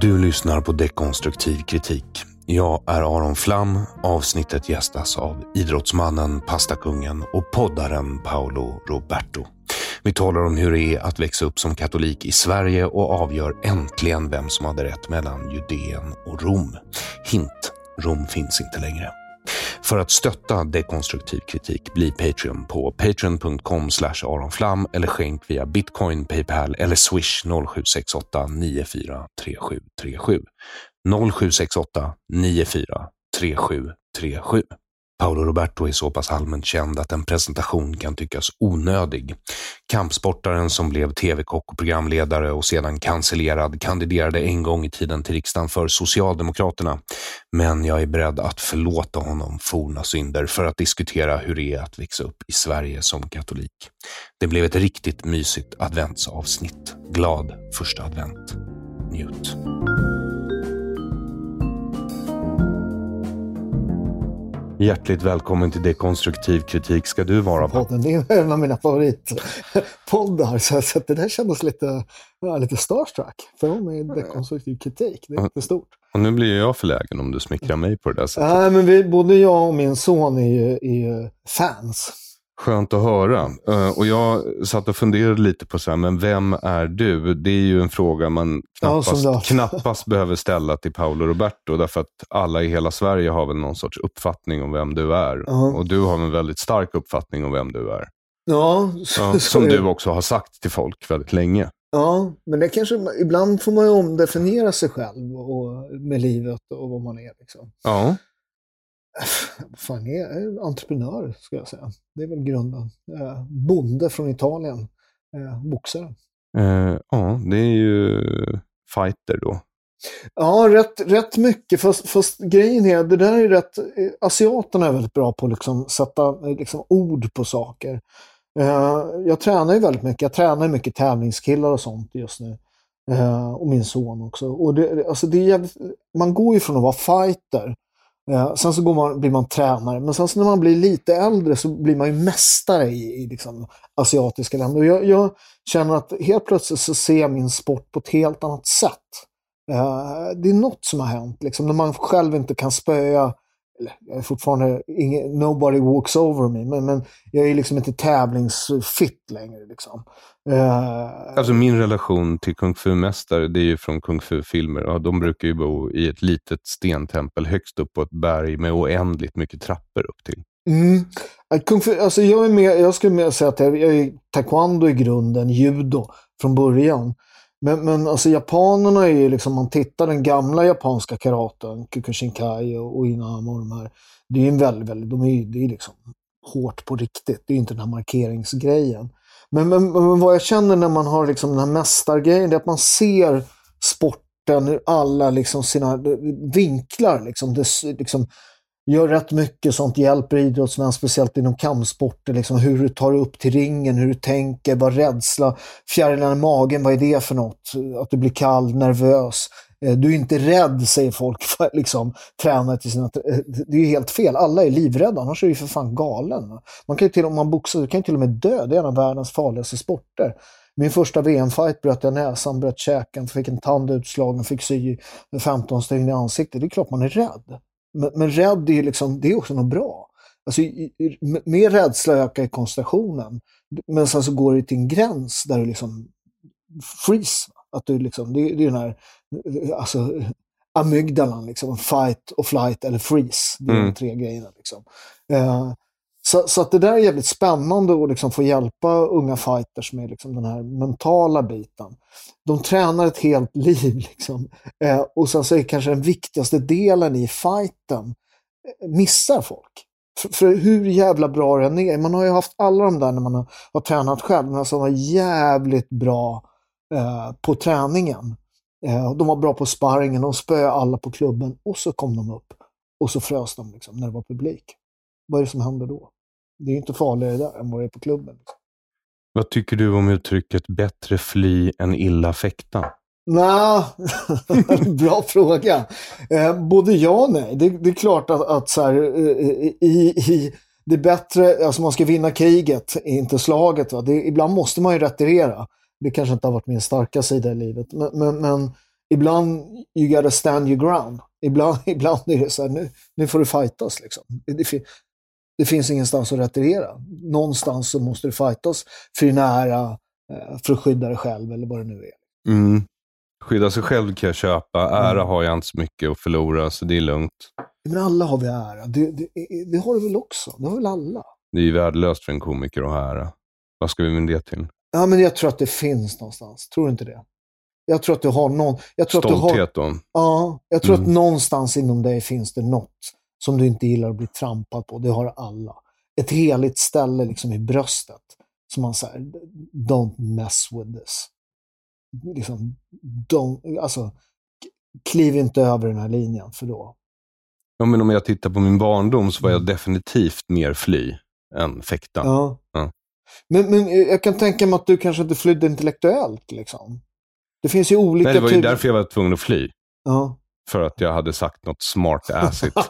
Du lyssnar på Dekonstruktiv kritik. Jag är Aron Flam. Avsnittet gästas av idrottsmannen, pastakungen och poddaren Paolo Roberto. Vi talar om hur det är att växa upp som katolik i Sverige och avgör äntligen vem som hade rätt mellan Judeen och Rom. Hint, Rom finns inte längre. För att stötta dekonstruktiv kritik, bli Patreon på patreon.com aronflam eller skänk via bitcoin, paypal eller swish 0768 943737. 0768 943737. Paolo Roberto är så pass allmänt känd att en presentation kan tyckas onödig. Kampsportaren som blev tv-kock och programledare och sedan cancellerad kandiderade en gång i tiden till riksdagen för Socialdemokraterna. Men jag är beredd att förlåta honom forna synder för att diskutera hur det är att växa upp i Sverige som katolik. Det blev ett riktigt mysigt adventsavsnitt. Glad första advent. Njut. Hjärtligt välkommen till Dekonstruktiv kritik ska du vara. Podden, det är en av mina favoritpoddar, så, så det där kändes lite, lite starstruck. För hon är dekonstruktiv kritik, det är lite stort. Och nu blir jag förlägen om du smickrar mig på det där sättet. Nej, men vi, både jag och min son är ju, är ju fans. Skönt att höra. Uh, och jag satt och funderade lite på så här, men vem är du? Det är ju en fråga man knappast, Ja, knappast behöver ställa till Paolo Roberto. Därför att alla i hela Sverige har väl någon sorts uppfattning om vem du är. Ja. Och du har en väldigt stark uppfattning om vem du är. Ja, så, Ja, så som är du också har sagt till folk väldigt länge. Ja, men det kanske, ibland får man ju omdefiniera sig själv och, med livet och vad man är. Liksom. Ja, fan är entreprenör, ska jag säga. Det är väl grunden. Eh, bonde från Italien. Eh, boxare. uh, ja det är ju fighter då. Ja, rätt, rätt mycket. Fast, fast grejen är, det där är rätt... eh, Asiaterna är väldigt bra på att liksom sätta eh, liksom, ord på saker. Eh, jag tränar ju väldigt mycket. Jag tränar mycket tävlingskillar och sånt just nu. Eh, och min son också. Och det, alltså det är man går ju från att vara fighter. Eh, sen så går man, blir man tränare. Men sen så när man blir lite äldre så blir man ju mästare i, i liksom, asiatiska länder. Och jag, jag känner att helt plötsligt så ser jag min sport på ett helt annat sätt. Eh, det är något som har hänt, liksom, när man själv inte kan spöa, eller jag är fortfarande, ingen, nobody walks over me, men, men jag är liksom inte tävlingsfit längre. Liksom. Eh, Alltså min relation till kung fu-mästare, det är ju från kung fu-filmer. Ja, de brukar ju bo i ett litet stentempel högst upp på ett berg med oändligt mycket trappor upp till. Mm. Kung fu, alltså jag, är med, jag skulle mer säga att jag, jag är taekwondo i grunden, judo från början. Men, men alltså japanerna är ju liksom, man tittar den gamla japanska karaten, Kyokushinkai och, och Inama och de här. Det är ju en väldigt, väldigt, de är ju, det är liksom hårt på riktigt. Det är ju inte den här markeringsgrejen. Men, men, men vad jag känner när man har liksom den här mästargrejen, det är att man ser sporten sporten ur alla liksom sina vinklar. Liksom. Det, liksom, gör rätt mycket sånt, hjälper idrottsmän, speciellt inom kampsporter. Liksom, hur du tar upp till ringen, hur du tänker, vad rädsla, fjärilarna i magen, vad är det för något? Att du blir kall, nervös. Eh, du är inte rädd, säger folk, för att liksom, träna till sina... Eh, det är ju helt fel. Alla är livrädda, annars är du för fan galen. Man kan ju till, om man boxar, du kan ju till och med dö. Det är en av världens farligaste sporter. Min första VM-fight bröt jag näsan, bröt käken, fick en tand utslagen, fick sy 15 stygn i ansiktet. Det är klart man är rädd. Men, men rädd är, liksom, det är också något bra. Alltså, mer rädsla ökar koncentrationen. Men sen så går det till en gräns där du liksom freeze. Att du liksom, det, det är den här alltså, amygdalan, liksom, fight och flight eller freeze. Det är mm. de tre grejerna. Liksom. Uh, så, så, att det där är jävligt spännande att liksom få hjälpa unga fighters med liksom den här mentala biten. De tränar ett helt liv liksom. Eh, och sen så är kanske den viktigaste delen i fighten eh, missar folk. För, för, hur jävla bra den är, man har ju haft alla de där när man har, har tränat själv, men alltså var jävligt bra eh, på träningen. Eh, de var bra på sparringen, de spöade alla på klubben och så kom de upp och så frös de liksom, när det var publik. Vad är det som händer då? Det är inte farligare där än vad det är på klubben. Vad tycker du om uttrycket bättre fly än illa fäkta? Nej, bra fråga. Eh, både ja och nej. Det, det är klart att, att så här, eh, i, i, det är bättre, alltså man ska vinna kriget, inte slaget. Va? Det, ibland måste man ju retirera. Det kanske inte har varit min starka sida i livet. Men, men, men ibland, you gotta stand your ground. Ibland, ibland är det så här, nu, nu får du fightas. Liksom. Det, det finns ingenstans att retirera. Någonstans så måste du fightas för din ära, eh, för att skydda dig själv eller vad det nu är. Mm. Skydda sig själv kan jag köpa. Ära mm. har jag inte så mycket att förlora, så det är lugnt. Men alla har vi ära. Det, det, det har du väl också? Det har väl alla? Det är ju värdelöst för en komiker att ha ära. Vad ska vi med det till? Ja, men jag tror att det finns någonstans. Tror du inte det? Jag tror att du har någon... Jag tror Stolthet att du har, då? Ja, jag tror mm. att någonstans inom dig finns det något som du inte gillar att bli trampad på. Det har alla. Ett heligt ställe liksom i bröstet. Som man säger, don't mess with this. Liksom, don't, alltså, kliv inte över den här linjen för då. Ja, men om jag tittar på min barndom så var jag mm. definitivt mer fly än fäkta. Ja. ja. Men, men jag kan tänka mig att du kanske inte flydde intellektuellt. Liksom. Det finns ju olika... Nej, det var ju därför jag var tvungen att fly. Ja. För att jag hade sagt något smart assigt.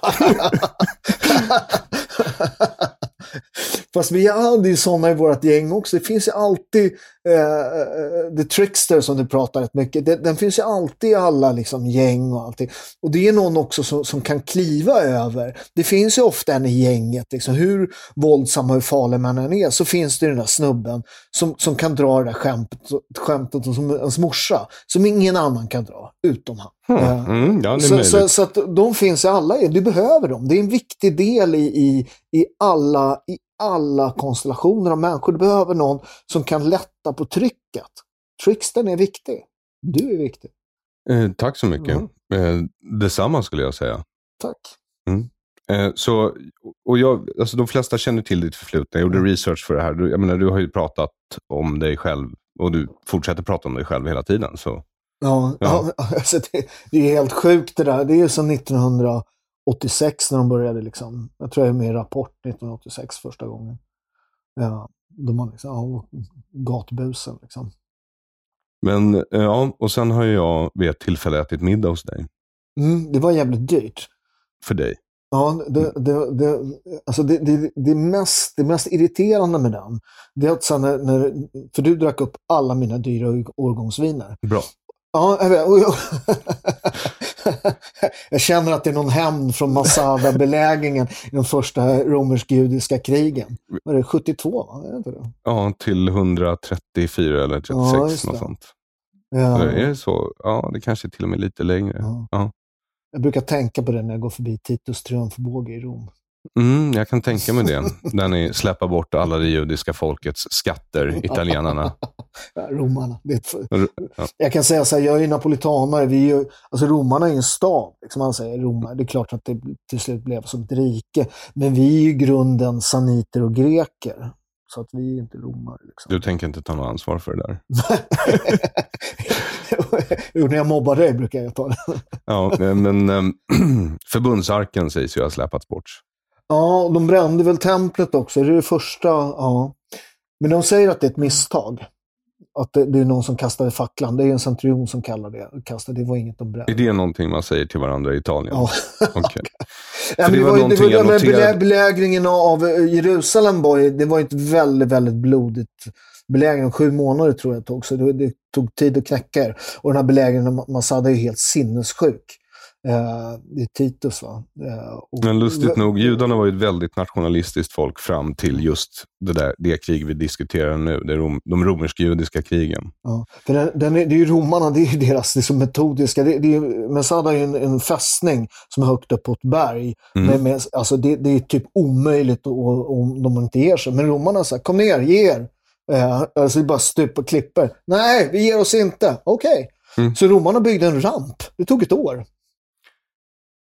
Fast vi hade ju sådana i vårt gäng också. Det finns ju alltid uh, The Trickster som du pratar rätt mycket. Den, den, finns ju alltid i alla liksom, gäng och allting. Och det är någon också som, som kan kliva över. Det finns ju ofta en i gänget, liksom, hur våldsam och hur farlig man än är, så finns det den där snubben som, som kan dra det där skämtet, skämtet som ens morsa, som ingen annan kan dra, utom han. Hmm. Mm, ja, så, så, så, att de finns i alla, du behöver dem. Det är en viktig del i, i, i, alla, i alla konstellationer av människor. Du behöver någon som kan lätta på trycket. Tricksten är viktig. Du är viktig. Eh, tack så mycket. Mm. Eh, detsamma skulle jag säga. Tack. Mm. Eh, så, och jag, alltså de flesta känner till ditt förflutna. Jag gjorde mm. research för det här. Du, jag menar, du har ju pratat om dig själv och du fortsätter prata om dig själv hela tiden. Så. Ja, ja. ja alltså det, det, är helt sjukt det där. Det är ju som 1900... 86 när de började liksom. Jag tror jag är med i Rapport 1986 första gången. Ja, då man liksom, ja, gatbusen liksom. Men eh, ja, och sen har jag vid ett tillfälle ätit middag hos dig. Mm, det var jävligt dyrt. För dig? Ja, det, det, det, alltså det, det, det, mest, det mest irriterande med den, det är att sen när, när för du drack upp alla mina dyra årgångsviner. Bra. Ja, jag vet. jag känner att det är någon hämnd från Masada-belägringen i de första romersk-judiska krigen. Var det 72? Va? Inte det? Ja, till 134 eller 36, ja, något sånt. Ja. Är det så? Ja, det kanske är till och med lite längre. Ja. ja. Jag brukar tänka på det när jag går förbi Titus triumfbåge i Rom. Mm, jag kan tänka mig det. Där ni släpper bort alla det judiska folkets skatter, italienarna. romarna. För... Ja. Jag kan säga så här, jag är napolitanare. Vi är, alltså romarna är en stad. Liksom man säger, Roma. Det är klart att det till slut blev som ett rike. Men vi är ju i grunden saniter och greker. Så att vi är inte romare. Liksom. Du tänker inte ta något ansvar för det där? jo, när jag mobbar dig brukar jag ta det. ja, men äm, förbundsarken sägs ju ha släpats bort. Ja, de brände väl templet också. Det är det första. Ja. Men de säger att det är ett misstag. Att det, det är någon som kastade facklan. Det är en centurion som kallar det. Kastade. Det var inget de brände. Är det någonting man säger till varandra i Italien? Ja. Okej. Ja, det det var var, ju- det någonting var, jag noterade. belä- belägringen av eh, Jerusalem var det var ett väldigt, väldigt blodigt belägring. Sju månader tror jag det tog, så det, det tog tid att knäcka er. Och den här belägringen av Masada är ju helt sinnessjuk. Eh, det är Titus va? Eh, och- Men lustigt nog, judarna var ju ett väldigt nationalistiskt folk fram till just det, där, det krig vi diskuterar nu, det rom, de romersk-judiska krigen. Ja, för den, den är, det är ju romarna, det är deras så metodiska. Det, det är, Masada är ju en, en fästning som är högt upp på ett berg. Mm. Med, med, alltså det, det är typ omöjligt om de inte ger sig. Men romarna säger kom ner, ge er. Eh, alltså det bara stup och klipper. Nej, vi ger oss inte. Okej. Mm. Så romarna byggde en ramp. Det tog ett år.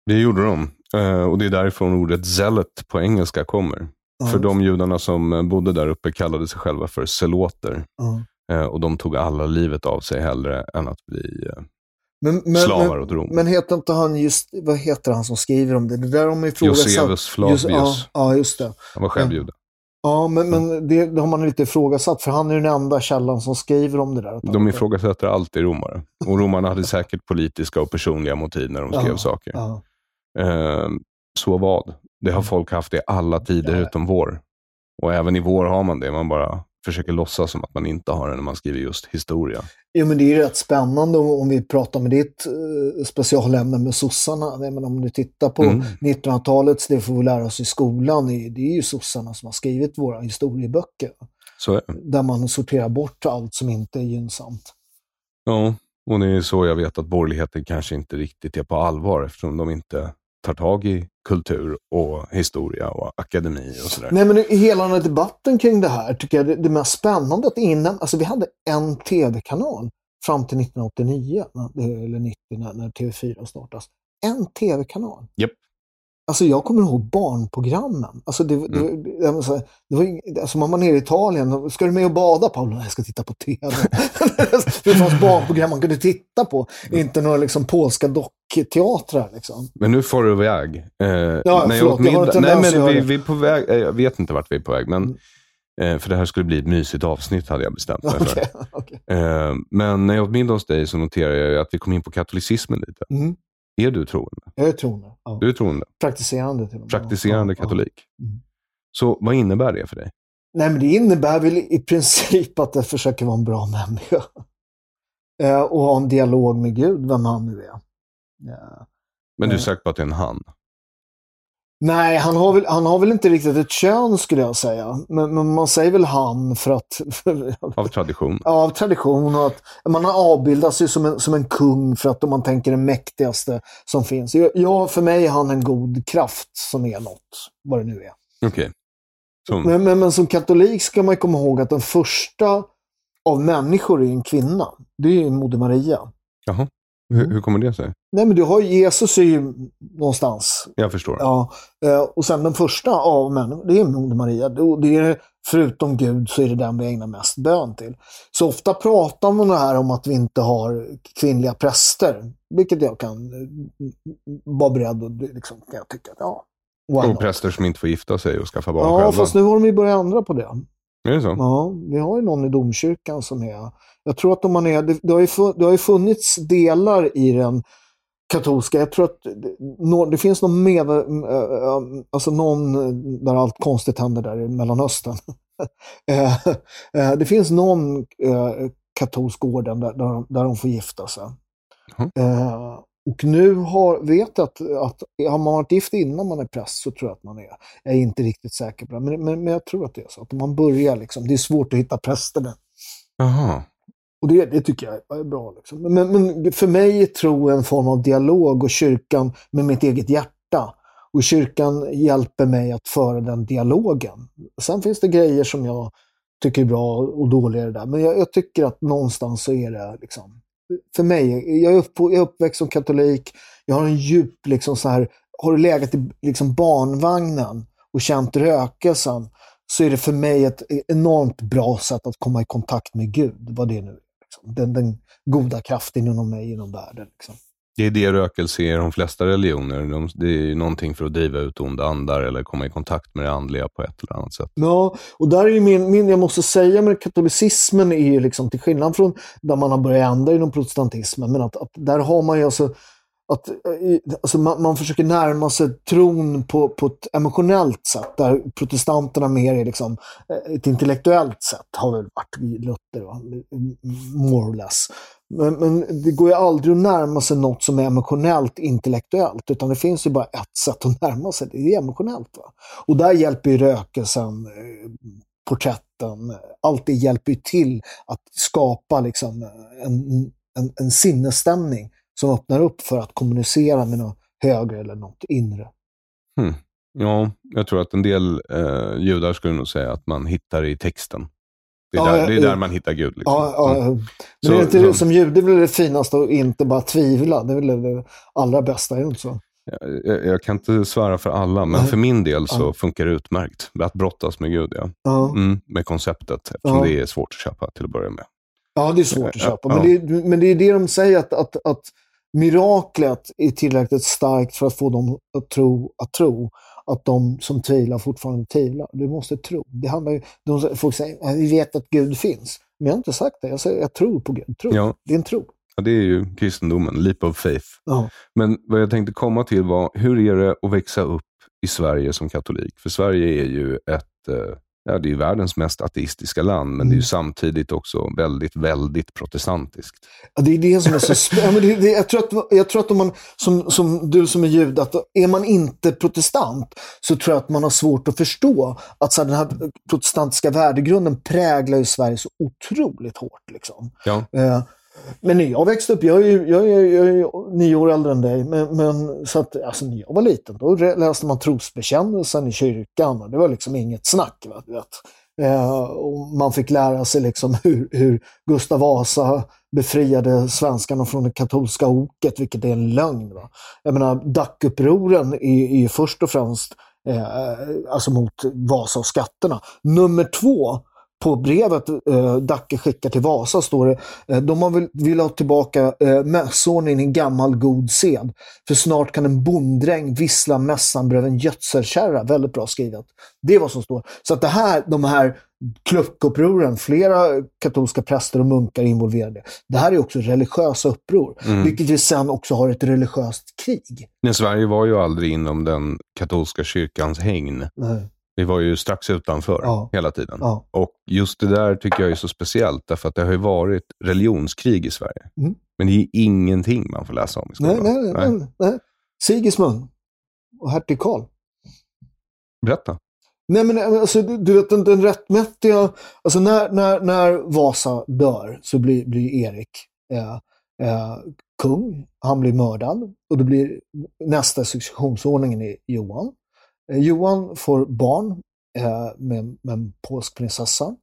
Det gjorde de. Eh, och det är därifrån ordet zealot på engelska kommer. För de judarna som eh, bodde där uppe kallade sig själva för seloter. Ja. Eh, och de tog alla livet av sig hellre än att bli Men, men, slavar men, åt Rom. men heter inte han just, vad heter han som skriver om det? Det där har man ifrågasatt. Josephus Flavius. Just, ja, ja, just det. Han var själv jude. Ja, men, men det, det har man lite ifrågasatt, för han är den enda källan som skriver om det där. De ifrågasätter alltid romare. Och romarna hade säkert politiska och personliga motiv när de skrev Ja, saker. Ja. Eh, så vad? Det har folk haft i alla tider Ja. utom vår. Och även i vår har man det. Man bara försöker låtsas som att man inte har det när man skriver just historia. Jo, men det är ju rätt spännande om, om vi pratar med ditt uh, specialämne med sossarna. Menar, om du tittar på Mm. 1900-talets, det får vi lära oss i skolan, det är, ju sossarna som har skrivit våra historieböcker. Där man sorterar bort allt som inte är gynnsamt. Ja, och det är så jag vet att borgerligheten kanske inte riktigt är på allvar eftersom de inte tar tag i kultur och historia och akademi och sådär. Nej, men hela den här debatten kring det här tycker jag det, det mest spännande att innan, alltså vi hade en tv-kanal fram till 1989, när- eller 90 när, när TV4 startas. En tv-kanal. Japp. Alltså jag kommer ihåg barnprogrammen. Alltså det, Mm. det, det, var så här- det var, ing- alltså man var nere i Italien, ska du med och bada Paolo? Jag ska titta på tv. det fanns barnprogram man kunde titta på, inte några liksom polska dockteatrar. Liksom. Men nu får du iväg. Eh, när jag förlåt, åt jag har en middag- Nej, men vi, vi är på väg. eh, Jag vet inte vart vi är på väg, men Mm. eh, för det här skulle bli ett mysigt avsnitt hade jag bestämt mig för. Okej, okej. Eh, men när jag åt middag hos dig så noterade jag att vi kom in på katolicismen lite. Mm. Är du troende? Jag är troende. Ja. Du är troende? Praktiserande till och med. Praktiserande Ja, katolik. Mm. Så vad innebär det för dig? Nej, men det innebär väl i princip att jag försöker vara en bra människa. Eh, och ha en dialog med Gud, vem han nu är. Ja. Men du är säker på att det är en han? Nej, han har, väl, han har väl inte riktigt ett kön skulle jag säga. Men, men man säger väl han för att... Av tradition? Ja, av tradition och att man har avbildats ju som en, som en kung för att man tänker den mäktigaste som finns. Jag, för mig är han en god kraft som är något, vad det nu är. Okej. Så- Men, men, men som katolik ska man komma ihåg att den första av människor är en kvinna. Det är ju Moder Maria. Jaha. Hur, hur kommer det sig? Nej, men du har Jesus är ju någonstans. Jag förstår. Ja, eh, och sen den första av människor, det är Moder Maria. Det, är, förutom Gud så är det den vi ägnar mest bön till. Så ofta pratar man här om att vi inte har kvinnliga präster. Vilket jag kan eh, vara beredd att liksom, jag tycka. Ja, Och präster som inte får gifta sig och skaffa barn Ja, själva. fast nu har de ju börjat ändra på det. Är det så? Ja, vi har ju någon i domkyrkan som är... Jag tror att om man är... Det, det, har, ju fu- det har ju funnits delar i den katolska. Jag tror att det, det finns någon med... äh, äh, Alltså någon där allt konstigt händer där i Mellanöstern. Eh, eh, det finns någon eh, katolsk orden där, där, de- får gifta sig. Mhm. Och nu har, vet jag att, att har man varit gift innan man är präst så tror jag att man är. Jag är inte riktigt säker på det, men, men, men jag tror att det är så. Att man börjar liksom, det är svårt att hitta präster där. Jaha. Och det, det tycker jag är bra. Liksom. Men, men för mig är tro en form av dialog och kyrkan med mitt eget hjärta. Och kyrkan hjälper mig att föra den dialogen. Sen finns det grejer som jag tycker är bra och dåliga i det där. Men jag, jag tycker att någonstans så är det liksom, för mig, jag är, upp, jag är uppväxt som katolik, jag har en djup liksom så här, har du legat i liksom barnvagnen och känt rökelsen så är det för mig ett e-, enormt bra sätt att komma i kontakt med Gud, vad det nu är. Liksom. Den, den goda kraften inom mig, inom världen. Liksom. Det är det rökelse är i de flesta religioner. De, det är någonting för att driva ut onda andar eller komma i kontakt med det andliga på ett eller annat sätt. Ja, och där är ju min, min jag måste säga men katolicismen är ju liksom till skillnad från där man har börjat ändra inom protestantismen, men att, att där har man ju alltså att eh, alltså man, man försöker närma sig tron på, på ett emotionellt sätt, där protestanterna mer är liksom eh, ett intellektuellt sätt, har väl varit Luther, va? more or less. Men, men, det går ju aldrig att närma sig något som är emotionellt intellektuellt, utan det finns ju bara ett sätt att närma sig, det är emotionellt. Va? Och där hjälper ju rökelsen, eh, porträtten, allt det hjälper ju till att skapa liksom en, en, en sinnesstämning som öppnar upp för att kommunicera med något högre eller något inre. Hmm. Ja, jag tror att en del eh, judar skulle nog säga att man hittar i texten. Det är, ja, där, det är där man hittar Gud. Liksom. Ja, ja. Mm. Men det är inte, så, som jude väl det finaste att inte bara tvivla. Det är väl det allra bästa, är det inte så? Jag, jag, kan inte svära för alla, men för min del så funkar det utmärkt. Att brottas med Gud, ja. ja. Mm, med konceptet, eftersom det är svårt att köpa till att börja med. Ja, det är svårt att köpa. Men, det, men det är det de säger, att, att, att miraklet är tillräckligt starkt för att få dem att tro att tro att de som tvivlar fortfarande tvivlar. Du måste tro. Det handlar ju, de, folk säger vi vet att Gud finns. Men jag har inte sagt det. Jag säger jag tror på Gud. Tro. Ja. Det är en tro. Ja, det är ju kristendomen, leap of faith. Ja. Men vad jag tänkte komma till var, hur är det att växa upp i Sverige som katolik? För Sverige är ju ett eh, ja, det är världens mest ateistiska land, men mm. det är mm. samtidigt också väldigt, väldigt protestantiskt. Ja, det är det som är så. Ja, jag, tror att, jag tror att om man, som, som du som är jude, att är man inte protestant så tror jag att man har svårt att förstå att så här, den här protestantiska värdegrunden präglar ju Sverige så otroligt hårt. Liksom. Ja. Eh, men när jag växte upp, jag är, jag är, jag är nio år äldre än dig, men, men, så att, alltså, när jag var liten då läste man trosbekännelsen i kyrkan och det var liksom inget snack. Va, vet. Eh, och man fick lära sig liksom hur, hur Gustav Vasa befriade svenskarna från det katolska oket, vilket är en lögn. Va? Jag menar, Dackupproren är, är först och främst eh, alltså mot Vasa och skatterna. Nummer två på brevet eh, Dacke skickar till Vasa står det eh, de har vill, vill ha tillbaka eh, mässordningen i gammal god sed. För snart kan en bonddräng vissla mässan bredvid en gödselkärra. Väldigt bra skrivet. Det är vad som står. Så att det här, de här kluckupproren, flera katolska präster och munkar är involverade. Det här är också religiösa uppror, mm. vilket vi sen också har ett religiöst krig. Men Sverige var ju aldrig inom den katolska kyrkans hägn. Nej. Vi var ju strax utanför ja. hela tiden. Ja. Och just det där tycker jag är så speciellt, därför att det har ju varit religionskrig i Sverige. Mm. Men det är ingenting man får läsa om i skolan. Nej, nej, nej. nej. nej. Sigismund och hertig Karl. Berätta. Nej, men alltså, du vet den, den rättmätiga... Alltså när, när, när Vasa dör så blir, blir Erik eh, eh, kung. Han blir mördad och då blir nästa successionsordningen i Johan. Eh, Johan får barn eh, med, med en polsk prinsessa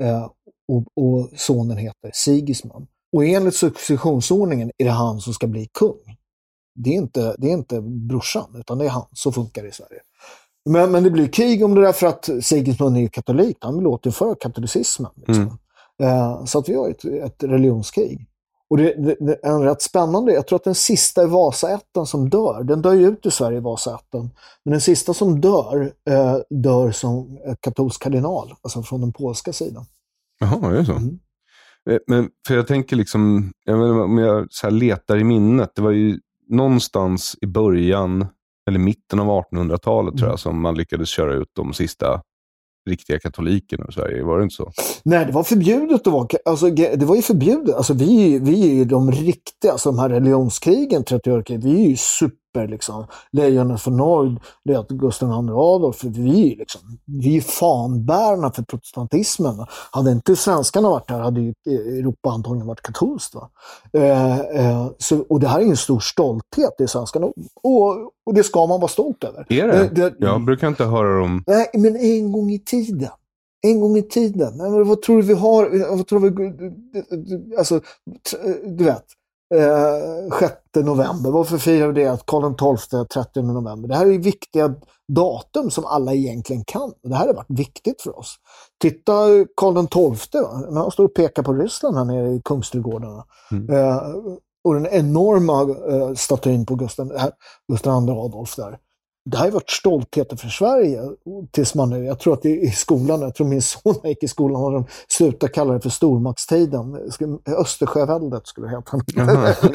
eh, och, och, sonen heter Sigismund. Och enligt successionsordningen är det han som ska bli kung. Det är inte, det är inte brorsan, utan det är han. Så funkar det i Sverige. Men, men det blir krig om det där för att Sigismund är katolik. Han vill återföra katolicismen. Liksom. Mm. Så att vi har ett, ett religionskrig. Och det, det, det, är en rätt spännande, jag tror att den sista är Vasaätten som dör. Den dör ju ut i Sverige, Vasaätten. Men den sista som dör, eh, dör som katolsk kardinal, alltså från den polska sidan. Jaha, det är så. Mm. Eh, men för jag tänker liksom, jag menar, om jag så letar i minnet, det var ju någonstans i början, eller mitten av 1800-talet mm. tror jag, som man lyckades köra ut de sista riktiga katolikerna i Sverige, var det inte så? Nej, det var förbjudet att vara alltså, Det var ju förbjudet. Alltså, vi, vi är ju de riktiga, alltså de här religionskrigen, 30 år vi är ju super super. Liksom. Lejonen från norr, det är Gustav II Adolf. Vi, liksom, vi är fanbärarna för protestantismen. Hade inte svenskarna varit här hade ju Europa antagligen varit katolskt. Eh, eh, så, och det här är en stor stolthet i svenskarna. Och, och det ska man vara stolt över. Är det? det, det jag brukar inte höra dem... Nej, men en gång i tiden. En gång i tiden. Men vad tror du vi har? Vad tror vi, alltså, du vet. Eh, 6 november. Varför firar vi det? Karl XII 30 november. Det här är viktiga datum som alla egentligen kan. Det här har varit viktigt för oss. Titta Karl XII, när han står och pekar på Ryssland här nere i Kungsträdgårdarna. Mm. Eh, och den enorma eh, statyn på Gustav, Gustav II Adolf där det har ju varit stoltheter för Sverige tills man nu, jag tror att i skolan, jag tror min son gick i skolan och de slutade kalla det för stormaktstiden. Östersjöväldet skulle det heta.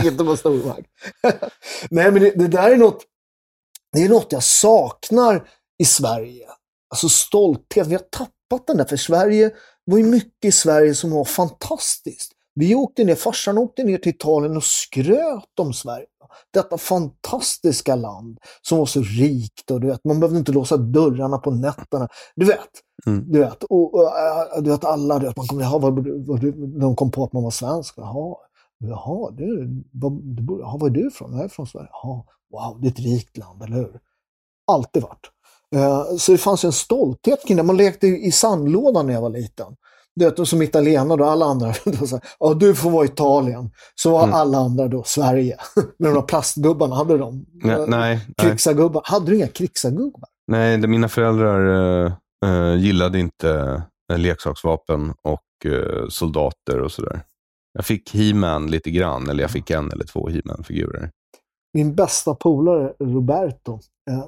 Inte bara stormakt. Nej, men det, det, där är något, det är något jag saknar i Sverige. Alltså stolthet. Vi har tappat den där, för Sverige var ju mycket i Sverige som var fantastiskt. Vi åkte ner, farsan åkte ner till Italien och skröt om Sverige detta fantastiska land som var så rikt och du vet, man behövde inte låsa dörrarna på nätterna. Du vet, mm. du vet, och, och, och, du vet alla, du vet, man kom, jaha, vad, vad, de kom på att man var svensk. Jaha, jaha, du, vad, jaha, var är du ifrån? Jag är från Sverige. Jaha, wow, det är ett rikt land, eller hur? Alltid varit. Uh, så det fanns en stolthet kring det. Man lekte i sandlådan när jag var liten du vet, som italienare och alla andra, då så ja du får vara Italien. Så var mm. alla andra då Sverige. Med de där plastgubbarna, hade de? Nej. nej krigsagubbar. Hade du inga krigsagubbar? Nej, det, mina föräldrar äh, gillade inte leksaksvapen och äh, soldater och sådär. Jag fick He-Man lite grann, eller jag fick en eller två He-Man-figurer. Min bästa polare Roberto,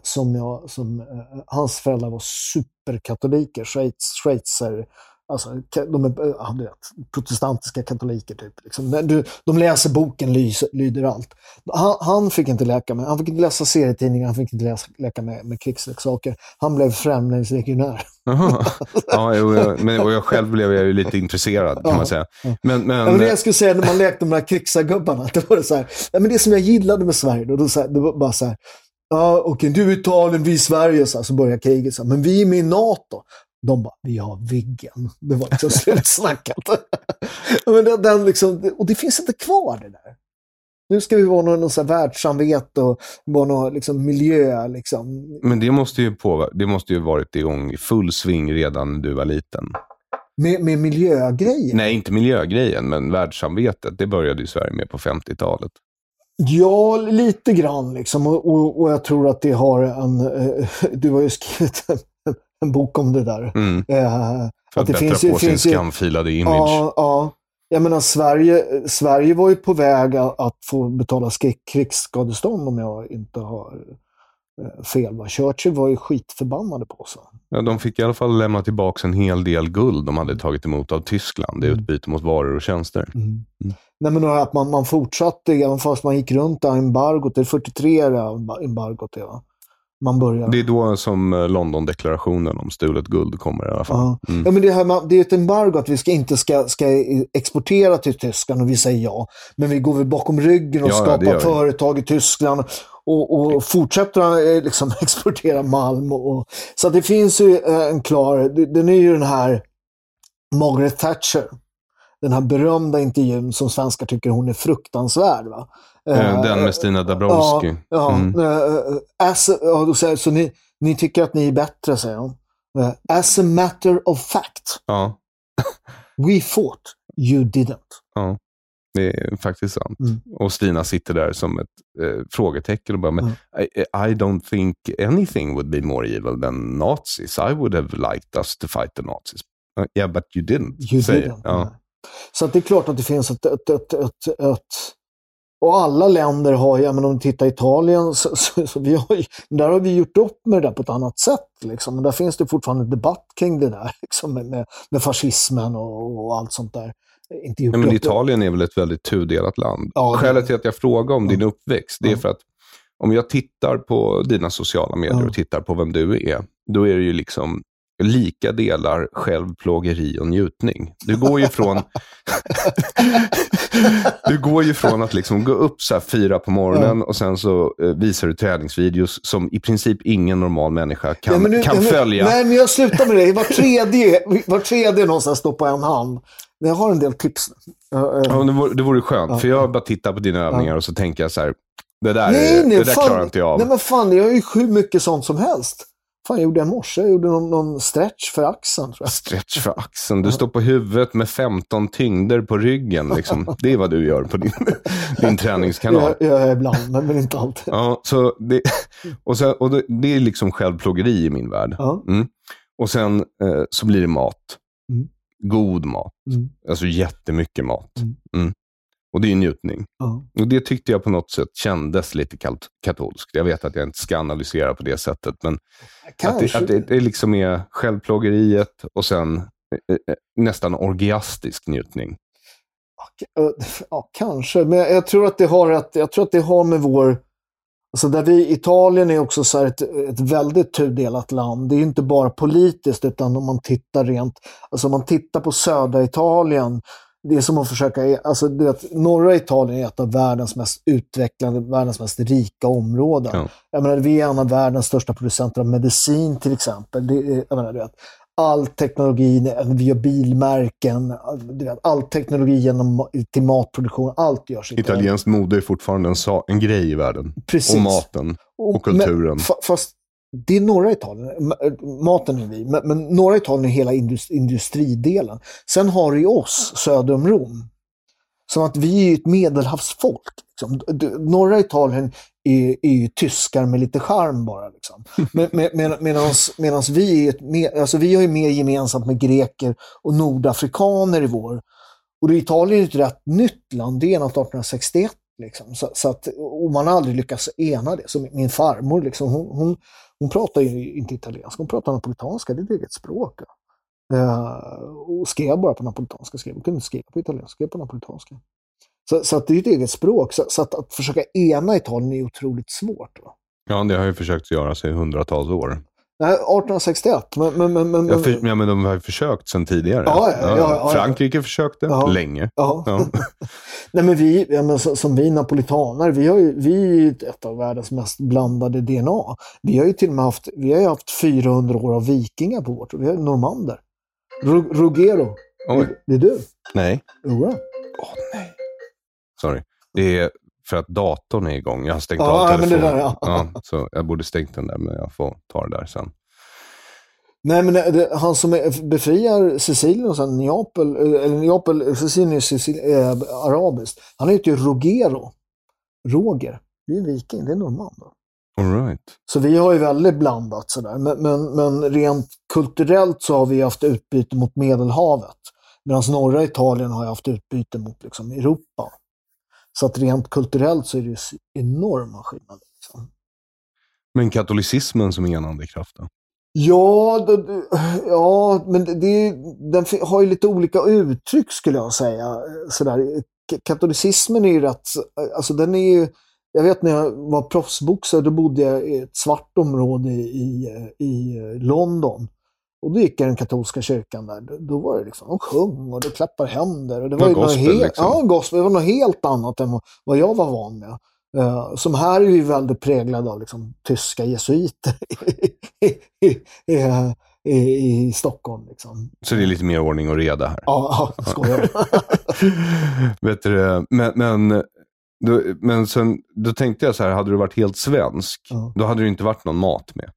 som jag, som, hans föräldrar var superkatoliker, Schweiz, schweizer Alltså, de är ja, du vet, protestantiska katoliker. Typ, liksom. du, de läser boken, lyser, lyder allt. Han, han, fick inte leka med, han fick inte läsa serietidningar, han fick inte läsa, leka med, med krigsleksaker. Han blev främlingslegionär. ja, och jag, men, och jag själv blev jag ju lite intresserad kan man säga. Men, men... Ja, men det jag skulle säga när man lekte med de här krigsagubbarna, det var det så här, ja, men det som jag gillade med Sverige, då, då, så här, det var bara så här, Ja, okej, okay, du är Italien, vi är Sverige, så, här, så börjar kriget. Så här, men vi är med i NATO. De bara, vi har Viggen. Det var liksom slutsnackat. Men den, den liksom, och det finns inte kvar det där. Nu ska vi vara någon, någon världssamvete och vara någon liksom, miljö. Liksom. Men det måste ju på, det måste ju varit igång i full sving redan när du var liten. Med, med miljögrejen? Nej, inte miljögrejen, men världssamvetet. Det började ju Sverige med på 50-talet. Ja, lite grann liksom. Och, och, och, jag tror att det har en... Eh, du har ju skrivit en en bok om det där. Mm. Eh, För att, att det finns, på sin skamfilade image. Ja, ja. Jag menar, Sverige, Sverige var ju på väg att få betala krigsskadestånd om jag inte har eh, fel. Va? Churchill var ju skitförbannade på oss. Ja, de fick i alla fall lämna tillbaka en hel del guld de hade tagit emot av Tyskland i mm. utbyte mot varor och tjänster. Mm. Mm. Nej, men att man, man fortsatte, även fast man gick runt embargot, det är 43 embargot det va? Man börjar. Det är då som eh, Londondeklarationen om stulet guld kommer i alla fall. Ja, mm. ja men det, här, det är ett embargo att vi ska inte ska, ska exportera till Tyskland och vi säger ja. Men vi går väl bakom ryggen och ja, skapar företag i Tyskland och, och fortsätter eh, liksom exportera malm. Och, och, så det finns ju eh, en klar, den är ju den här Margaret Thatcher den här berömda intervjun som svenskar tycker hon är fruktansvärd. Va? Eh, den med Stina Dabrowski. Ja, ja, mm. as, ja säger, så ni, ni tycker att ni är bättre, säger hon. As a matter of fact. Ja. We fought, you didn't. Ja, det är faktiskt sant. Mm. Och Stina sitter där som ett eh, frågetecken och bara, men mm. I, I, don't think anything would be more evil than Nazis. I would have liked us to fight the Nazis. Uh, yeah, but you didn't. You didn't. Ja. Så det är klart att det finns ett, ett, ett, ett, ett och alla länder har ju, men om du tittar Italien, så, så, så vi har ju, där har vi gjort upp med det där på ett annat sätt. Liksom. Men där finns det fortfarande debatt kring det där, liksom, med, med fascismen och, och allt sånt där. Inte gjort Nej, men Italien är väl ett väldigt tudelat land. Ja, Skälet till att jag frågar om ja. din uppväxt, det är för att om jag tittar på dina sociala medier och tittar på vem du är, då är det ju liksom lika delar självplågeri och njutning. Du går ju från, du går ju från att liksom gå upp så fyra på morgonen och sen så eh, visar du träningsvideos som i princip ingen normal människa kan, ja, nu, kan följa. Nej, men jag slutar med det. Var tredje, var tredje någonstans står på en hand. Jag har en del tips. Ja, det, vore, det vore skönt, ja, för jag bara tittar på dina övningar och så tänker jag så här, det där, nej, nej, det där fan, klarar inte jag av. Nej, men fan, jag har ju hur mycket sånt som helst. Fan gjorde jag i morse? Jag gjorde någon, någon stretch för axeln. Tror jag. Stretch för axeln. Du står på huvudet med 15 tyngder på ryggen. Liksom. Det är vad du gör på din, din träningskanal. Jag, jag ibland, men, inte alltid. Ja, så det, och sen, och det, det är liksom självplågeri i min värld. Mm. Och sen eh, så blir det mat. Mm. God mat. Mm. Alltså jättemycket mat. Mm. Och det är njutning. Ja. Och det tyckte jag på något sätt kändes lite kat- katolskt. Jag vet att jag inte ska analysera på det sättet, men att det, att det, det liksom är självplågeriet och sen eh, eh, nästan orgiastisk njutning. Ja, kanske, men jag tror att det har, att, jag tror att det har med vår... Alltså där vi, Italien är också så ett, ett väldigt tudelat land. Det är inte bara politiskt, utan om man tittar rent... Alltså om man tittar på södra Italien, det är som att försöka... Alltså du vet, norra Italien är ett av världens mest utvecklade, världens mest rika områden. Ja. Jag menar, vi är en av världens största producenter av medicin till exempel. Det jag menar, du vet, all teknologi, vi har bilmärken, du vet, all teknologi genom, till matproduktion, allt görs i Italien. Italienskt mode är fortfarande en, sa- en grej i världen. Precis. Och maten. och kulturen. Men, fa- fast det är norra Italien, Ma- maten är vi, men, men norra Italien är hela indus- industridelen. Sen har du oss söder om Rom. Som att vi är ett medelhavsfolk. Liksom. Norra Italien är, är ju tyskar med lite charm bara. Liksom. Med, med, medans, medans vi, är ett, me- alltså vi har ju mer gemensamt med greker och nordafrikaner i vår. Och det- Italien är ett rätt nytt land, det är enat 1861. Liksom. Så, så att, och man har aldrig lyckats ena det. Så min, min farmor, liksom, hon, hon, hon pratar ju inte italienska, hon pratar napolitanska, det är ett eget språk. Ja. Eh, och skrev bara på napolitanska, skrev, hon kunde inte skriva på italienska, skrev på napolitanska. Så, så att det är ett eget språk, så, så att, att försöka ena Italien är otroligt svårt. Va? Ja, det har ju försökt göra sig i hundratals år. Nej, 1861, men... men, men, men Ja, för, ja, men de har ju försökt sedan tidigare. Ja, ja, ja. Frankrike försökte länge. Nej, men vi, men som vi napolitaner, vi, har ju, vi är ett av världens mest blandade DNA. Vi har ju till och med haft, vi har haft 400 år av vikingar på vårt, vi har normander. Ru- Ruggero, det är du. Nej. Jodå. Åh, nej. Sorry. Det är för att datorn är igång. Jag har stängt Ja, av ja, telefonen. där, ja. så jag borde stängt den där, men jag får ta det där sen. Nej, men det, han som är, befriar Sicilien och sen Neapel, eh, eller Neapel, Sicilien är Sicil, eh, arabiskt. Han heter ju Rogero. Roger. Det är en viking, det är norrman. Right. Så vi har ju väldigt blandat sådär. Men, men, men rent kulturellt så har vi haft utbyte mot Medelhavet. Medan norra Italien har haft utbyte mot liksom, Europa. Så att rent kulturellt så är det enorma skillnader. Liksom. Men katolicismen som enande kraft då? Ja, det, ja, men det, den har ju lite olika uttryck skulle jag säga. Sådär. Katolicismen är ju rätt, alltså den är ju, jag vet när jag var proffsboxare, då bodde jag i ett svart område i, i London. Och då gick jag i den katolska kyrkan där. Då- var det liksom, de sjöng och de klappade händer. Och det Det var ju något gospel, helt, liksom. Ja, gospel. Det var något helt annat än vad- jag var van med. Eh, som här är ju väldigt präglad av liksom, tyska jesuiter i, i, i, Stockholm. Liksom. Så det är lite mer ordning och reda här. Ja, ja skojar. Vet du, men, men, då, men sen, då tänkte jag så här, hade du varit helt svensk, Ja. då hade det inte varit någon mat med.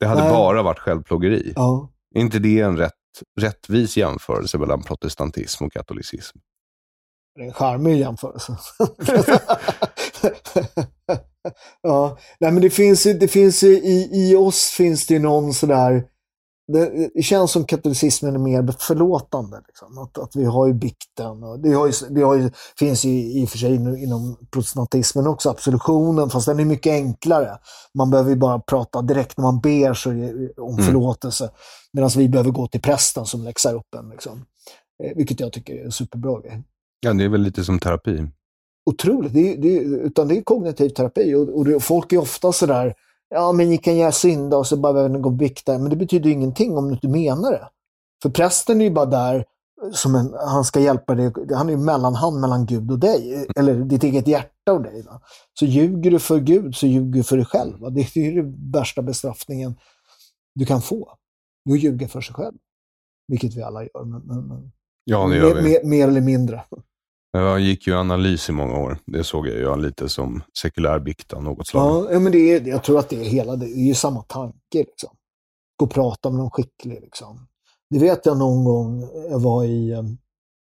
Det hade Nej. bara varit självplågeri. ja. Är inte det en rätt, rättvis jämförelse mellan protestantism och katolicism? Det är en charmig jämförelse. ja, nej men det finns ju, det finns ju i, i oss finns det någon sådär, det, känns som katolicismen är mer förlåtande. Liksom. Att, att vi har ju bikten och det, har ju, det har ju, finns ju i och för sig inom, protestantismen också, absolutionen, fast den är mycket enklare. Man behöver ju bara prata direkt när man ber så om Mm. förlåtelse. Medan vi behöver gå till prästen som läxar upp en. Liksom. Eh, Vilket jag tycker är en superbra grej Ja, det är väl lite som terapi. otroligt. Det är, det är, utan det är kognitiv terapi. Och, och det, folk är ofta sådär, ja men ni kan göra synda och så bara behöver ni gå och bikta. Men det betyder ingenting om du inte menar det. För prästen är ju bara där som en, han ska hjälpa dig. Han är ju mellanhand mellan Gud och dig. Eller ditt eget hjärta och dig. Va? Så ljuger du för Gud så ljuger du för dig själv. Va? Det är ju den värsta bestraffningen du kan få. Du ljuger för sig själv. Vilket vi alla gör. Men, men, men, Ja, det gör mer, vi. mer, mer eller mindre. Jag gick ju analys i många år. Det såg jag ju lite som sekulär bikt av något slag. Ja, men det är, jag tror att det är hela, det är ju samma tanke. Liksom. gå och prata med någon skicklig. Liksom. Det vet jag någon gång jag var i, eh,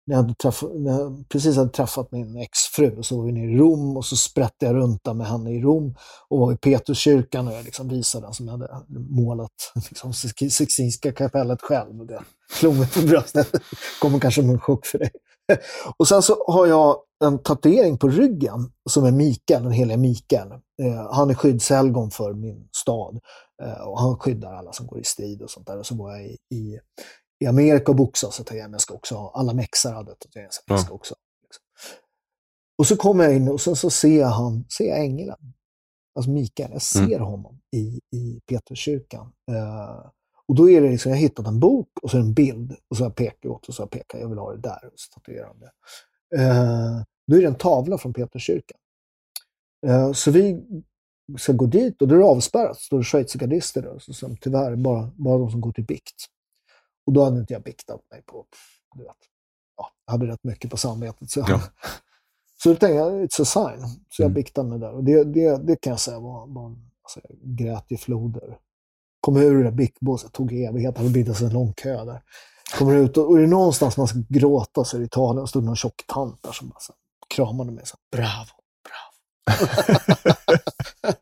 när jag, hade träff, när jag precis hade träffat min exfru, så var vi nere i Rom och så sprätte jag runt där med henne i Rom och var i Petruskyrkan och jag liksom visade den som jag hade målat liksom, Sixtinska kapellet själv. Och det slog mig på bröstet. kommer kanske som en chock för dig. och sen så har jag en tatuering på ryggen som är Mikael, den heliga Mikael. Eh, han är skyddshelgon för min stad eh, och han skyddar alla som går i strid och sånt där. Och så var jag i, i, i Amerika och boxade så tänkte jag, jag ska också ha, alla mexar hade tatueringar, så jag ska också liksom. Och så kommer jag in och sen så ser jag han, ser jag ängeln. Alltså Mikael, jag ser mm. honom i, i Peterskyrkan. Uh, och då är det liksom, jag har hittat en bok och så en bild och så har jag pekat åt och så har jag pekat, jag vill ha det där och så tatuerar han det. Uh, då är det en tavla från Peterskyrkan. Uh, så vi ska gå dit och då är det avspärrat, står det schweizergardister där, så som tyvärr bara, bara de som går till bikt. Och då hade inte jag biktat mig på, du vet, ja, jag hade rätt mycket på samvetet. Så, ja. så då tänkte jag, it's a sign. Så jag mm. biktade mig där. Och det, det, det kan jag säga var, var alltså, jag grät i floder. Kom ur det där biktbåset, tog evighet, hade bildat en lång kö där. Kommer ut och, och är det någonstans man ska gråta så är det i Italien. Och stod någon tjock tant där som bara så, kramade mig. Så, bravo, bravo.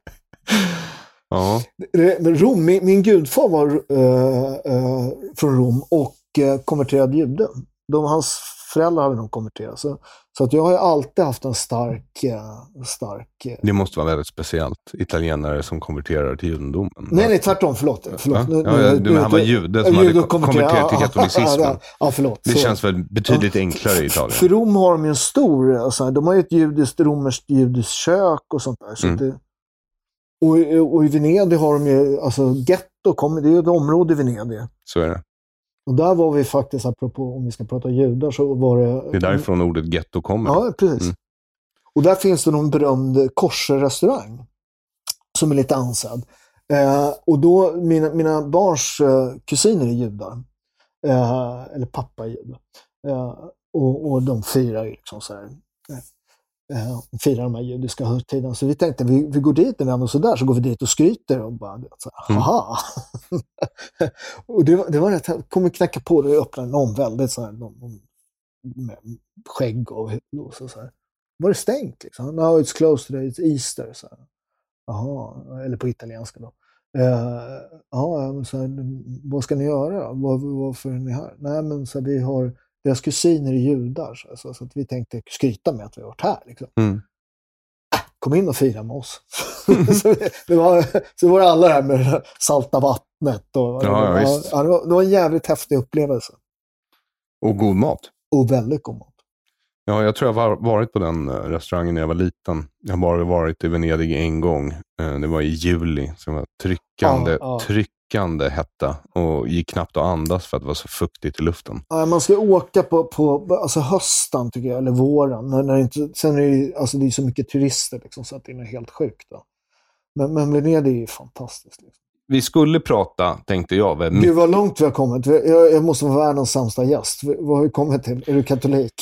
ja. Rom, min, min gudfar var uh, uh, från Rom och uh, konverterad jude. De, hans föräldrar hade nog konverterat. Så, så att jag har alltid haft en stark... stark det måste vara väldigt speciellt, italienare som konverterar till judendomen. Nej, nej, tvärtom. Förlåt. förlåt. Ja, ja, ja, du, han var jude som hade konverterat till katolicismen. Ja, förlåt. Det känns väl betydligt enklare i Italien. För Rom har de ju en stor... Alltså, de har ju ett judiskt, romerskt judiskt kök och sånt där. Så mm. det, och, och, i Venedig har de ju, alltså getto, det är ju ett område i Venedig. Så är det. Och där var vi faktiskt, apropå om vi ska prata judar, så var det... Det är därifrån ordet getto kommer. Ja, precis. Mm. Och där finns det någon berömd korserrestaurang som är lite ansedd. Eh, och då, mina, mina barns eh, kusiner är judar. Eh, eller pappa är jude. Eh, och, och de firar ju liksom så här, eh, fira de här judiska högtiderna. Så vi tänkte vi, vi går dit när vi ändå sådär, så går vi dit och skryter och bara, så här, mm. haha. och det, var, det var rätt, kommer knacka på det och öppna någon väldigt så här, någon, med skägg och, och så, här. Var det stängt liksom? No, it's closed today, it's Easter. Så här. Jaha, eller på italienska då. Uh, ja, så här, vad ska ni göra då? Var, varför är ni här? Nej, men så här, vi har deras kusiner är judar, så, så, att vi tänkte skryta med att vi har varit här. Liksom. Mm. Äh, kom in och fira med oss. så, det var, så var alla här med salta vattnet. Och, ja, ja, ja, det, var, det var en jävligt häftig upplevelse. Och god mat. Och väldigt god mat. Ja, jag tror jag har varit på den eh, restaurangen när jag var liten. Jag har bara varit i Venedig en gång. Eh, det var i juli. Så det var tryckande, ja, ja tryckande hetta och gick knappt att andas för att det var så fuktigt i luften. Ja, man ska åka på, på alltså hösten, tycker jag, eller våren. När, när det inte, sen är det, alltså det är så mycket turister liksom, så att det är helt sjukt. Då. Men, men Venedig är ju fantastiskt. Liksom vi skulle prata, tänkte jag. Väl. Gud vad långt vi har kommit. Jag, jag måste vara världens sämsta gäst. Vad har vi kommit till? Är du katolik?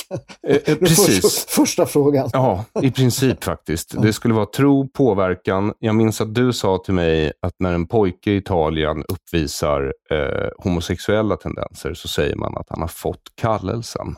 Eh, eh precis. Första, första, frågan. Ja, i princip faktiskt. Det skulle vara tro, påverkan. Jag minns att du sa till mig att när en pojke i Italien uppvisar eh, homosexuella tendenser så säger man att han har fått kallelsen.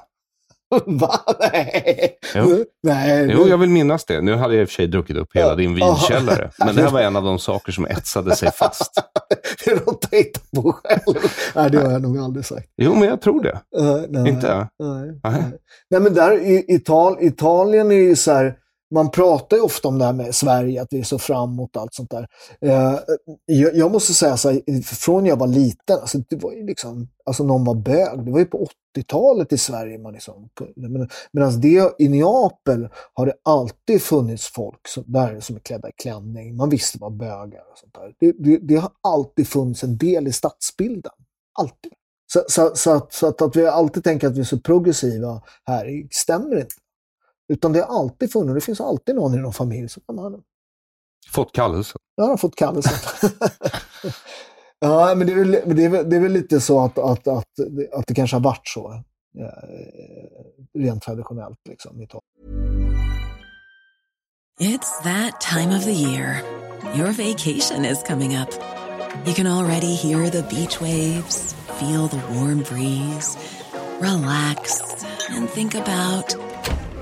Va? Nej. Jo. Nej. Jo, jag vill minnas det. Nu hade jag i och för sig druckit upp hela din vinkällare. Men det här var en av de saker som etsade sig fast. det är något att hitta på själv. Nej, det har jag nog aldrig sagt. Jo, men jag tror det. Uh, nej, Inte? Nej, nej. nej, men där i Ital Italien är ju så här man pratar ju ofta om det här med Sverige, att vi är så framåt och allt sånt där. Eh, jag, jag, måste säga så här, från jag var liten, alltså det var ju liksom, alltså någon var bög, det var ju på 80-talet i Sverige man liksom, medan det i Neapel har det alltid funnits folk som, där som är klädda i klänning, man visste vad bögar och sånt där. Det, det, det har alltid funnits en del i stadsbilden, alltid. Så, så, så, att, så att, att vi alltid tänker att vi är så progressiva här stämmer inte. Utan det har alltid funnits, det finns alltid någon i någon familj som har Fått kallelsen? Ja, har fått kallelsen. ja, men det är, väl, det, är väl, det är väl lite så att, att, att, att det kanske har varit så. Eh, rent traditionellt liksom. It's that time of the year. Your vacation is coming up. You can already hear the beach waves, feel the warm breeze, relax, and think about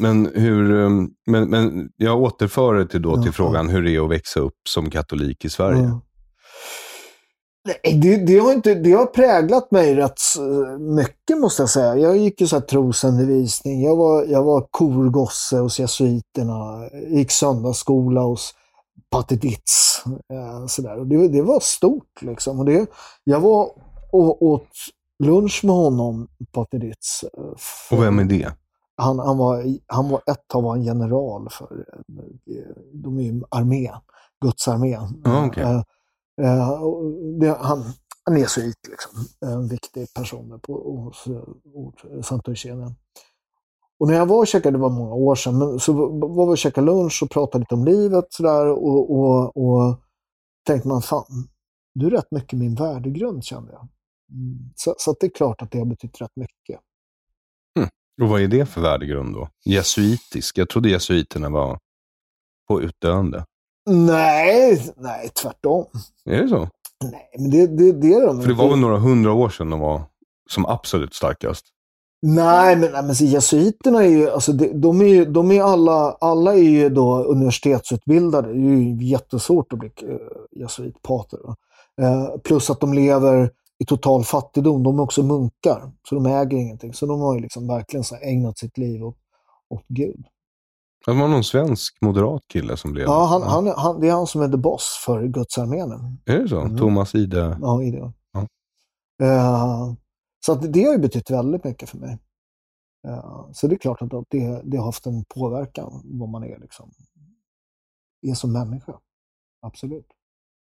Men, men, hur, um, men, men jag återför det till, då till Ja, frågan hur det är att växa upp som katolik i Sverige. Mm. Nej, det, det, har inte, det har präglat mig rätt mycket måste jag säga. Jag gick ju så här trosundervisning. Jag var, jag var korgosse hos jesuiterna. Gick söndagsskola hos Pater Ditz. Eh, så där. Och det, det var stort liksom. Och det, jag var och åt lunch med honom, Pater Ditz. eh, för- Och vem är det? Han, han, var, han var ett tag var en general för eh, de är ju armé, Guds armé. Okej. Eh, eh, det, han, han är jesuit, liksom. en viktig person på, hos, hos Sankt. Och när jag var och käkade, det var många år sedan, men så var vi och käkade lunch och pratade lite om livet sådär och, och, och tänkte man, fan, du är rätt mycket min värdegrund kände jag. Mm. Så, så det är klart att det har betytt rätt mycket. Och vad är det för värdegrund då? Jesuitisk? Jag trodde jesuiterna var på utdöende. Nej, nej, tvärtom. Är det så? Nej, men det, det, det är de. För det var väl några hundra år sedan de var som absolut starkast. Nej, men, nej, men så jesuiterna är ju, alltså de, de är ju, de är alla, alla är ju då universitetsutbildade. Det är ju jättesvårt att bli eh, jesuitpater. Eh, plus att de lever i total fattigdom. De är också munkar, så de äger ingenting. Så de har ju liksom verkligen så ägnat sitt liv åt, åt Gud. Det var någon svensk moderat kille som blev... Ja, han, han, han, det är han som är the boss för Gudsarmén. Är det så? Mm. Thomas Ide? Ja, i det. Ja. Eh, så att det har ju betytt väldigt mycket för mig. Eh, så det är klart att det, det har haft en påverkan vad man är, liksom, är som människa. Absolut.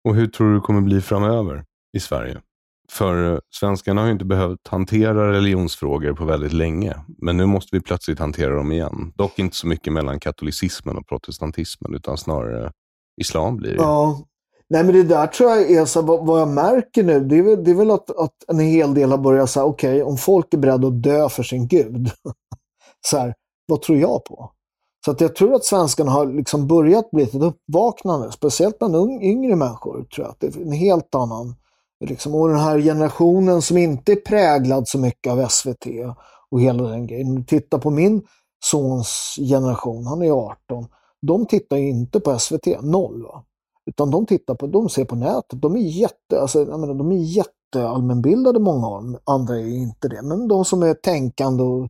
Och hur tror du det kommer bli framöver i Sverige? För svenskarna har ju inte behövt hantera religionsfrågor på väldigt länge. Men nu måste vi plötsligt hantera dem igen. Dock inte så mycket mellan katolicismen och protestantismen, utan snarare islam blir det. Ja. Nej, men det där tror jag är så, vad, vad jag märker nu, det är väl, det är väl att, att en hel del har börjat säga, okej, om folk är beredda att dö för sin gud, så här, vad tror jag på? Så att jag tror att svenskarna har liksom börjat bli ett uppvaknande, speciellt bland yngre människor, tror jag. Att det är en helt annan, liksom, och den här generationen som inte är präglad så mycket av SVT och hela den grejen. Titta på min sons generation, han är 18, de tittar ju inte på SVT, noll va. Utan de tittar på, de ser på nätet. De är jätte, alltså, jag menar, de är jätteallmänbildade många av dem. Andra är inte det. Men de som är tänkande och,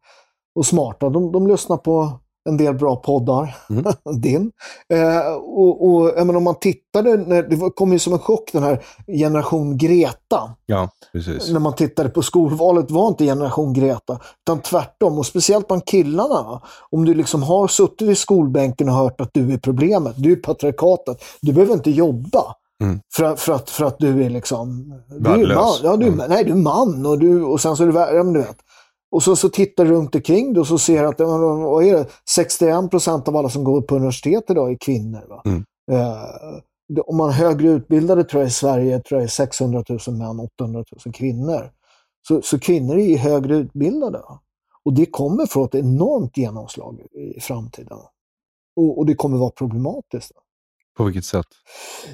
och smarta, de, de lyssnar på en del bra poddar. Din. Eh, och, och menar, om man tittade, när, det kom ju som en chock den här generation Greta. Ja, precis. När man tittade på skolvalet var inte generation Greta, utan tvärtom. Och speciellt bland killarna. Om du liksom har suttit i skolbänken och hört att du är problemet, du är patriarkatet. Du behöver inte jobba. Mm. För, för, att, för att du är liksom... Du är Värdelös. man, ja, du, Mm. Nej, du är man och, du, och sen så är du ja, men du vet. Och så, så tittar du runt omkring dig och så ser att vad är det? 61 procent av alla som går på universitet idag är kvinnor. Mm. Eh, det- om man är högre utbildade tror jag i Sverige tror jag är 600 000 män, 800 000 kvinnor. Så, så kvinnor är högre utbildade. Och det kommer få ett enormt genomslag i framtiden. Och, och det kommer vara problematiskt. På vilket sätt?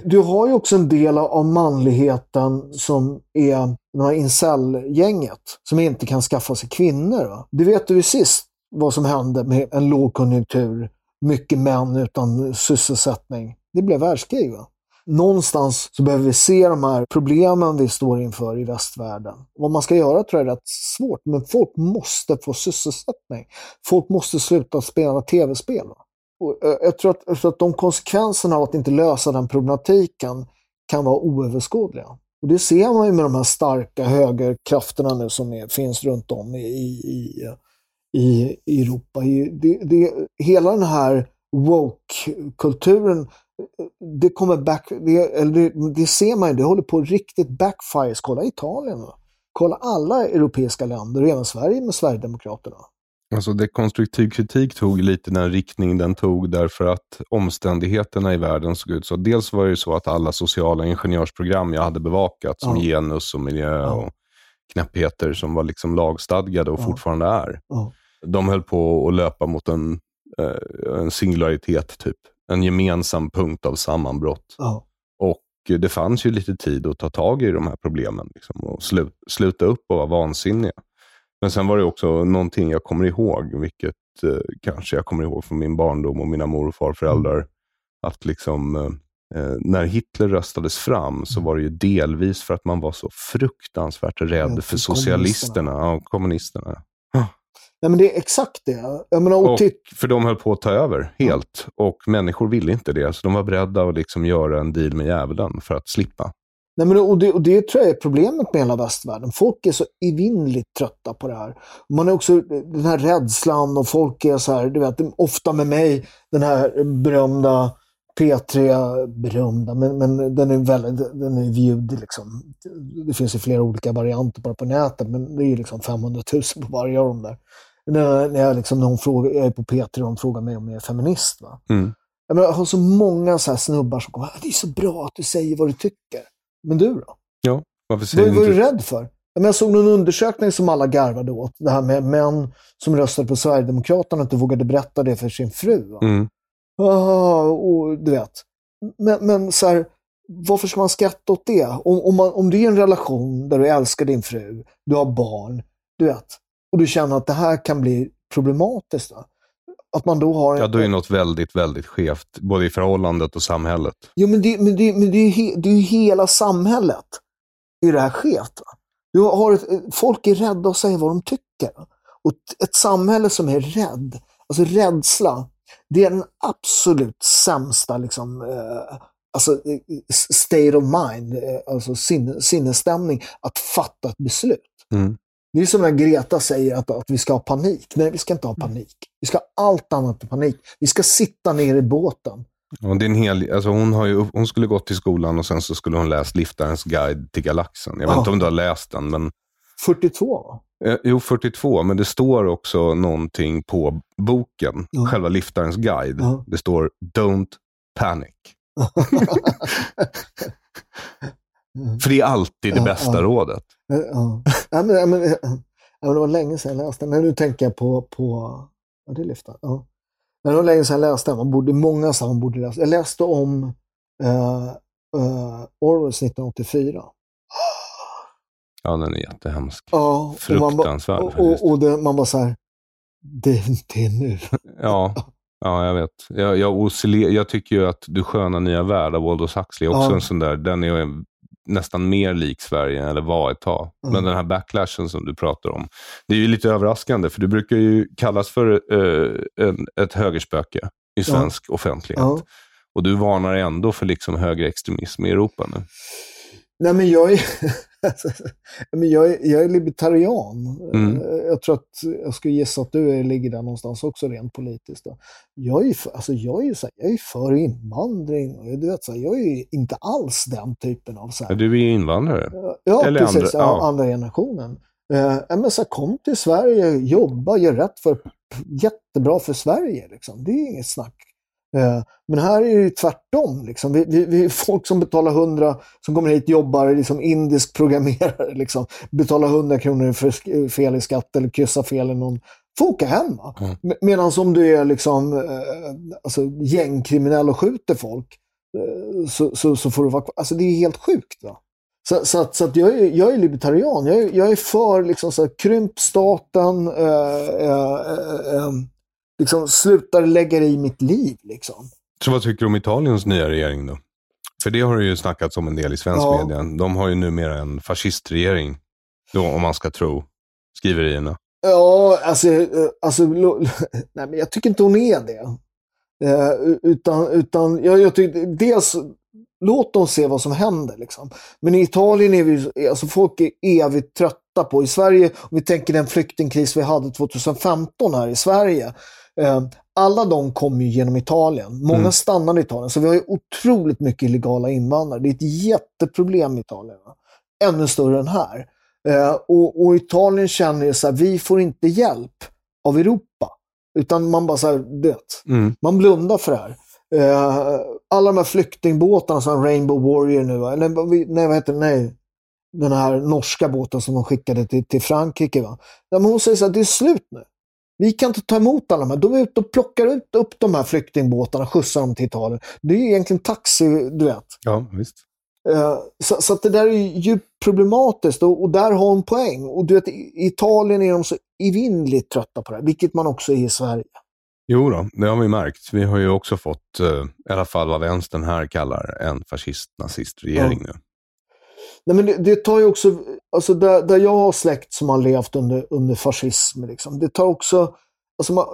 Du har ju också en del av manligheten som är det här incel-gänget som inte kan skaffa sig kvinnor. Va? Det vet du ju sist vad som hände med en lågkonjunktur, mycket män utan sysselsättning. Det blev världskrig. Va? någonstans så behöver vi se de här problemen vi står inför i västvärlden. Vad man ska göra tror jag är rätt svårt, men folk måste få sysselsättning. Folk måste sluta spela tv-spel. Va? Eh, jag, tror att, jag att de konsekvenserna av att inte lösa den problematiken kan vara oöverskådliga. Och det ser man ju med de här starka högerkrafterna nu som är, finns runt om i, i, i, i Europa. Det, det, hela den här woke-kulturen, det kommer back, det, eller det, det, ser man ju, det håller på riktigt backfires. Kolla Italien. Kolla alla europeiska länder och även Sverige med Sverigedemokraterna. Alltså dekonstruktiv kritik tog lite den riktning den tog därför att omständigheterna i världen såg ut så. Dels var det så att alla sociala ingenjörsprogram jag hade bevakat, som ja. genus och miljö ja. och knäppheter som var liksom lagstadgade och ja. fortfarande är, de höll på att löpa mot en, eh, en singularitet, typ. En gemensam punkt av sammanbrott. Och det fanns ju lite tid att ta tag i de här problemen liksom, och slu, sluta upp och vara vansinniga. Men sen var det också någonting jag kommer ihåg, vilket eh, kanske jag kommer ihåg från min barndom och mina mor och farföräldrar. Mm. Att liksom, eh, när Hitler röstades fram så mm. var det ju delvis för att man var så fruktansvärt rädd ja, för socialisterna, kommunisterna. Ja, kommunisterna. Nej, men det är exakt det. Menar, och och för de höll på att ta över helt och människor ville inte det. Så de var beredda att liksom göra en deal med djävulen för att slippa. Nej, men, och, det, och det tror jag är problemet med hela västvärlden. Folk är så evinnerligt trötta på det här. Man är också den här rädslan och folk är så här, du vet, ofta med mig, den här berömda P3, berömda, men, men den är väldigt, den är viewed liksom. Det finns ju flera olika varianter bara på nätet, men det är liksom 500 000 på varje av dem där. När, när jag, liksom, när hon frågar, jag är på P3 och hon frågar mig om jag är feminist. Va? Mm. Jag, menar, jag har så många så snubbar som kommer, det är så bra att du säger vad du tycker. Men du då? Ja, varför säger Vad var du rädd för? Jag såg någon undersökning som alla garvade åt. Det här med män som röstade på Sverigedemokraterna och inte vågade berätta det för sin fru. Mm. Ah, och, du vet. Men, men så här, varför ska man skratta åt det? Om, om, man, om det är en relation där du älskar din fru, du har barn, du vet, och du känner att det här kan bli problematiskt. Va? Att man då har... Ja, då är något väldigt, väldigt skevt, både i förhållandet och samhället. Jo, men det, men det, men det, är, he, det är ju hela samhället i det här skevt. Du har ett, folk är rädda att säga vad de tycker. Och ett samhälle som är rädd, alltså rädsla, det är den absolut sämsta liksom, eh, alltså, eh, state of mind, eh, alltså sin, sinnesstämning, att fatta ett beslut. Mm. Det är som när Greta säger att, att vi ska ha panik. Nej, vi ska inte ha panik. Vi ska ha allt annat än panik. Vi ska sitta ner i båten. Ja, det är en hel, alltså hon, har ju, hon skulle gått till skolan och sen så skulle hon läst Liftarens guide till galaxen. Jag vet ja. inte om du har läst den, men... 42 va? Eh, jo, 42, men det står också någonting på boken, ja. själva Liftarens guide. Ja. Det står “Don't panic”. För det är alltid det bästa ja, rådet. Ja. Ja, men, men, det var länge sedan jag läste den. Nu tänker jag på, på ja, det lyfter. Ja. Men det var länge sedan jag läste den. Man borde, många sa man borde läsa. Jag läste om uh, uh, Orwells 1984. Ja, den är jättehemsk. Ja, Fruktansvärd. Och, man, och, och det, man bara så här, det, det är nu. ja, ja, jag vet. Jag, jag, jag tycker ju att Du sköna nya värld av Aldous Huxley också ja. en sån där, den är nästan mer lik Sverige, eller var ett tag. Mm. Men den här backlashen som du pratar om, det är ju lite överraskande, för du brukar ju kallas för uh, en, ett högerspöke i svensk ja. offentlighet. Ja. Och du varnar ändå för liksom högerextremism i Europa nu. Nej, men jag är, men jag är, jag är libertarian. Mm. Jag tror att jag skulle gissa att du ligger där någonstans också rent politiskt. Då. Jag är, för, alltså jag är, så här, jag är för invandring. Du vet, så här, jag är inte alls den typen av... Så här, du är invandrare? Ja, Eller precis. Andra, ja. andra generationen. Eh, men så kom till Sverige, jobba, gör rätt för jättebra för Sverige. Liksom. Det är inget snack Eh, men här är det tvärtom. Liksom. Vi, vi, vi, folk som betalar 100, som kommer hit jobbar liksom indisk programmerare, liksom, betalar 100 kronor för fel i skatt eller kryssar fel i någon, får åka hem. Mm. Medan om du är liksom, eh, alltså, gängkriminell och skjuter folk, eh, så, så, så, får du vara Alltså det är helt sjukt. Va? Så, så, att, så att jag, är, jag är libertarian. Jag är, jag är för liksom, så här, krymp staten, äh, liksom slutar lägga i mitt liv. Liksom. Så vad tycker du om Italiens nya regering då? För det har det ju snackats om en del i svensk Ja. media. De har ju numera en fascistregering, då, om man ska tro skriverierna. Ja, alltså, eh, alltså nej, men jag tycker inte hon är det. Eh, utan, utan jag, jag tycker, dels, låt dem se vad som händer. Liksom. Men i Italien är vi, alltså folk är evigt trötta på, i Sverige, om vi tänker den flyktingkris vi hade 2015 här i Sverige, alla de kom ju genom Italien. Många Mm. stannade i Italien, så vi har ju otroligt mycket illegala invandrare. Det är ett jätteproblem i Italien. Ännu större än här. Eh, och, och Italien känner ju så här, vi får inte hjälp av Europa. Utan man bara så här, du vet, Mm. man blundar för det här. Eh, alla de här flyktingbåtarna som Rainbow Warrior nu, eller nej vad heter det, nej. Den här norska båten som de skickade till, till Frankrike. Va? Men hon säger så här, det är slut nu. Vi kan inte ta emot alla de här. De är ute och plockar ut upp de här flyktingbåtarna, skjutsar dem till Italien. Det är ju egentligen taxi, du vet. Ja, visst. Eh, Så, så att det där är ju djupt problematiskt och, och där har hon poäng. Och du vet, i Italien är de så evinnerligt trötta på det här, vilket man också är i Sverige. Jo då, det har vi märkt. Vi har ju också fått, eh, i alla fall vad vänstern här kallar en fascist-nazist-regering nu. Nej, men det, det tar ju också, alltså där, där jag har släkt som har levt under, under fascism, liksom, det tar också, alltså man,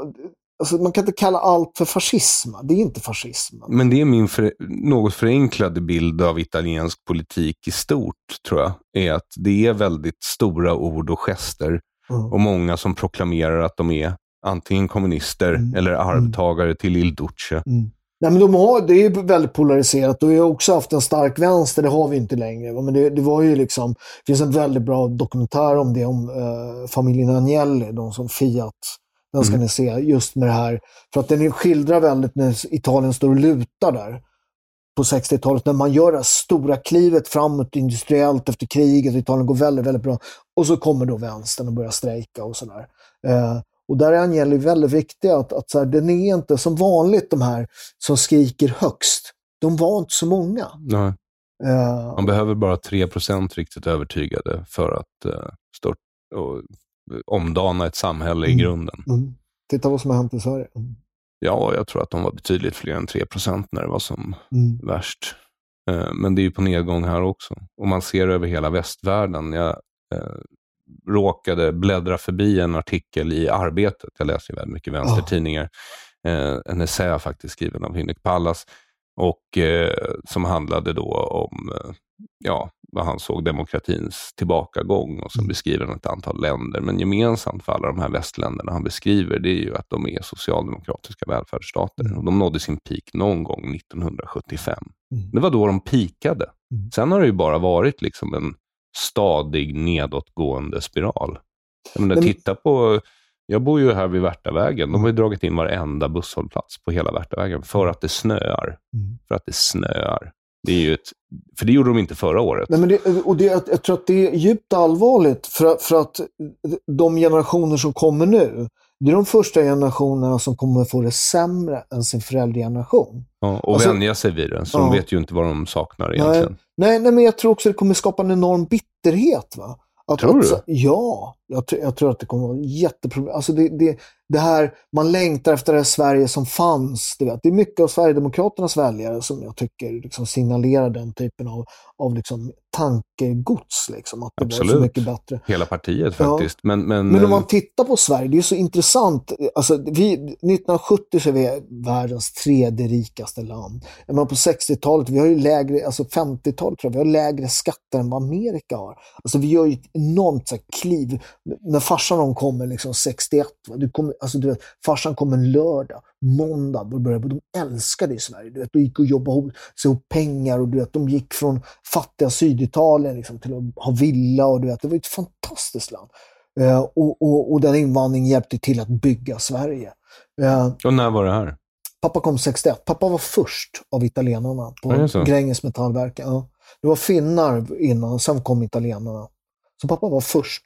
alltså man kan inte kalla allt för fascism. Det är inte fascism. Men det är min för, något förenklade bild av italiensk politik i stort, tror jag. Är att det är väldigt stora ord och gester Mm. och många som proklamerar att de är antingen kommunister Mm. eller arvtagare till Il Duce. Mm. Nej, men de har, det är ju väldigt polariserat och jag har också haft en stark vänster, det har vi inte längre. Men det, det var ju liksom, det finns en väldigt bra dokumentär om det, om eh, familjen Agnelli, de som Fiat. Den ska Mm. ni se, just med det här. För att den skildrar väldigt när Italien står och lutar där på 60-talet, när man gör det här stora klivet framåt industriellt efter kriget, Italien går väldigt, väldigt bra. Och så kommer då vänstern och börjar strejka och sådär. Eh, och där är Agnelli väldigt viktig, att, att så här, den är inte som vanligt de här som skriker högst. De var inte så många. Nej, Eh, man behöver bara 3% riktigt övertygade för att uh, stort, och, eh, omdana ett samhälle i Mm. grunden. mm. Titta vad som har hänt i Sverige. Mm. Ja, jag tror att de var betydligt fler än 3% när det var som Mm. värst. Men det är ju på nedgång här också. Och man ser över hela västvärlden. Jag råkade bläddra förbi en artikel i Arbetet. Jag läser ju väldigt mycket vänstertidningar. Eh, en essä faktiskt skriven av Hinrik Pallas. Och eh, som handlade då om eh, ja, vad han såg demokratins tillbakagång och som beskriver ett antal länder. Men gemensamt för alla de här västländerna han beskriver det är ju att de är socialdemokratiska välfärdsstater. Och de nådde sin peak någon gång 1975. Mm. Det var då de pikade. Mm. Sen har det ju bara varit liksom en stadig nedåtgående spiral. Jag menar, Men- titta på, jag bor ju här vid Värtavägen. De har ju dragit in varenda busshållplats på hela Värtavägen för att det snöar. Mm. För att det snöar. Det är ju ett, för det gjorde de inte förra året. Nej, men det, och det, jag tror att det är djupt allvarligt för, för att de generationer som kommer nu, det är de första generationerna som kommer få det sämre än sin föräldrageneration. Ja, och Alltså- vänja sig vid den, så Ja. de vet ju inte vad de saknar egentligen. Nej, nej, men jag tror också att det kommer skapa en enorm bitterhet. Va? Att, Tror att, du? Ja, jag, jag tror att det kommer att vara jätteproblem. Alltså det, det, det här, man längtar efter det här Sverige som fanns. Du vet. Det är mycket av Sverigedemokraternas väljare som jag tycker liksom signalerar den typen av, av liksom tankegods. Liksom, att det var så Absolut. mycket bättre. Hela partiet Ja. faktiskt. Men, men, Men om eh, man tittar på Sverige, det är så intressant. Alltså, vi, 1970 så är vi världens tredje rikaste land. Menar, på 60-talet, vi har ju lägre, alltså 50-talet tror jag, vi har lägre skatter än vad Amerika har. Alltså vi gör ju ett enormt så här, kliv. När farsan de kommer liksom 61, va? Du kommer, alltså, du vet, farsan kom en lördag, måndag, då började, de älskade i Sverige. Du vet, de gick och jobbade ihop, ihop pengar och du vet, de gick från fattiga Syditalien liksom, till att ha villa och du vet, det var ett fantastiskt land. Eh, och, och, och den invandringen hjälpte till att bygga Sverige. Eh, och när var det här? pappa kom 61. Pappa var först av italienarna Ja, så. på Gränges metallverk. Ja. Det var finnar innan, sen kom italienarna. Så pappa var först.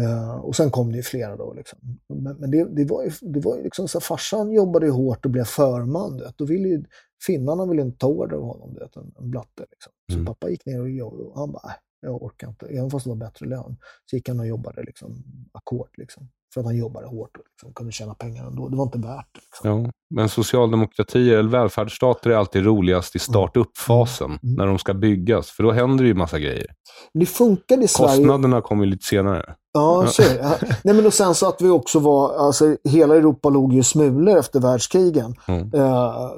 Eh, och sen kom det ju flera då. Liksom. Men, men det, det var ju, det var ju liksom så farsan jobbade ju hårt och blev förman. Vet. Då ville ju, finnarna ville inte ta order av honom, vet, en, en blatte. Liksom. Så Mm. pappa gick ner och jobbade och han bara, "Nej, jag orkar inte. Även fast det var bättre lön så gick han och jobbade liksom ackord. Liksom. För att han jobbade hårt och liksom, kunde tjäna pengar ändå. Det var inte värt det. Liksom. Ja, men socialdemokratier eller välfärdsstater är alltid roligast i startup-fasen, Mm. när de ska byggas. För då händer det ju massa grejer. Det funkade i Sverige. Kostnaderna kommer ju lite senare. Ja, det. Nej, men och sen så att vi också var, alltså hela Europa låg ju smulor efter världskrigen. Mm. Eh,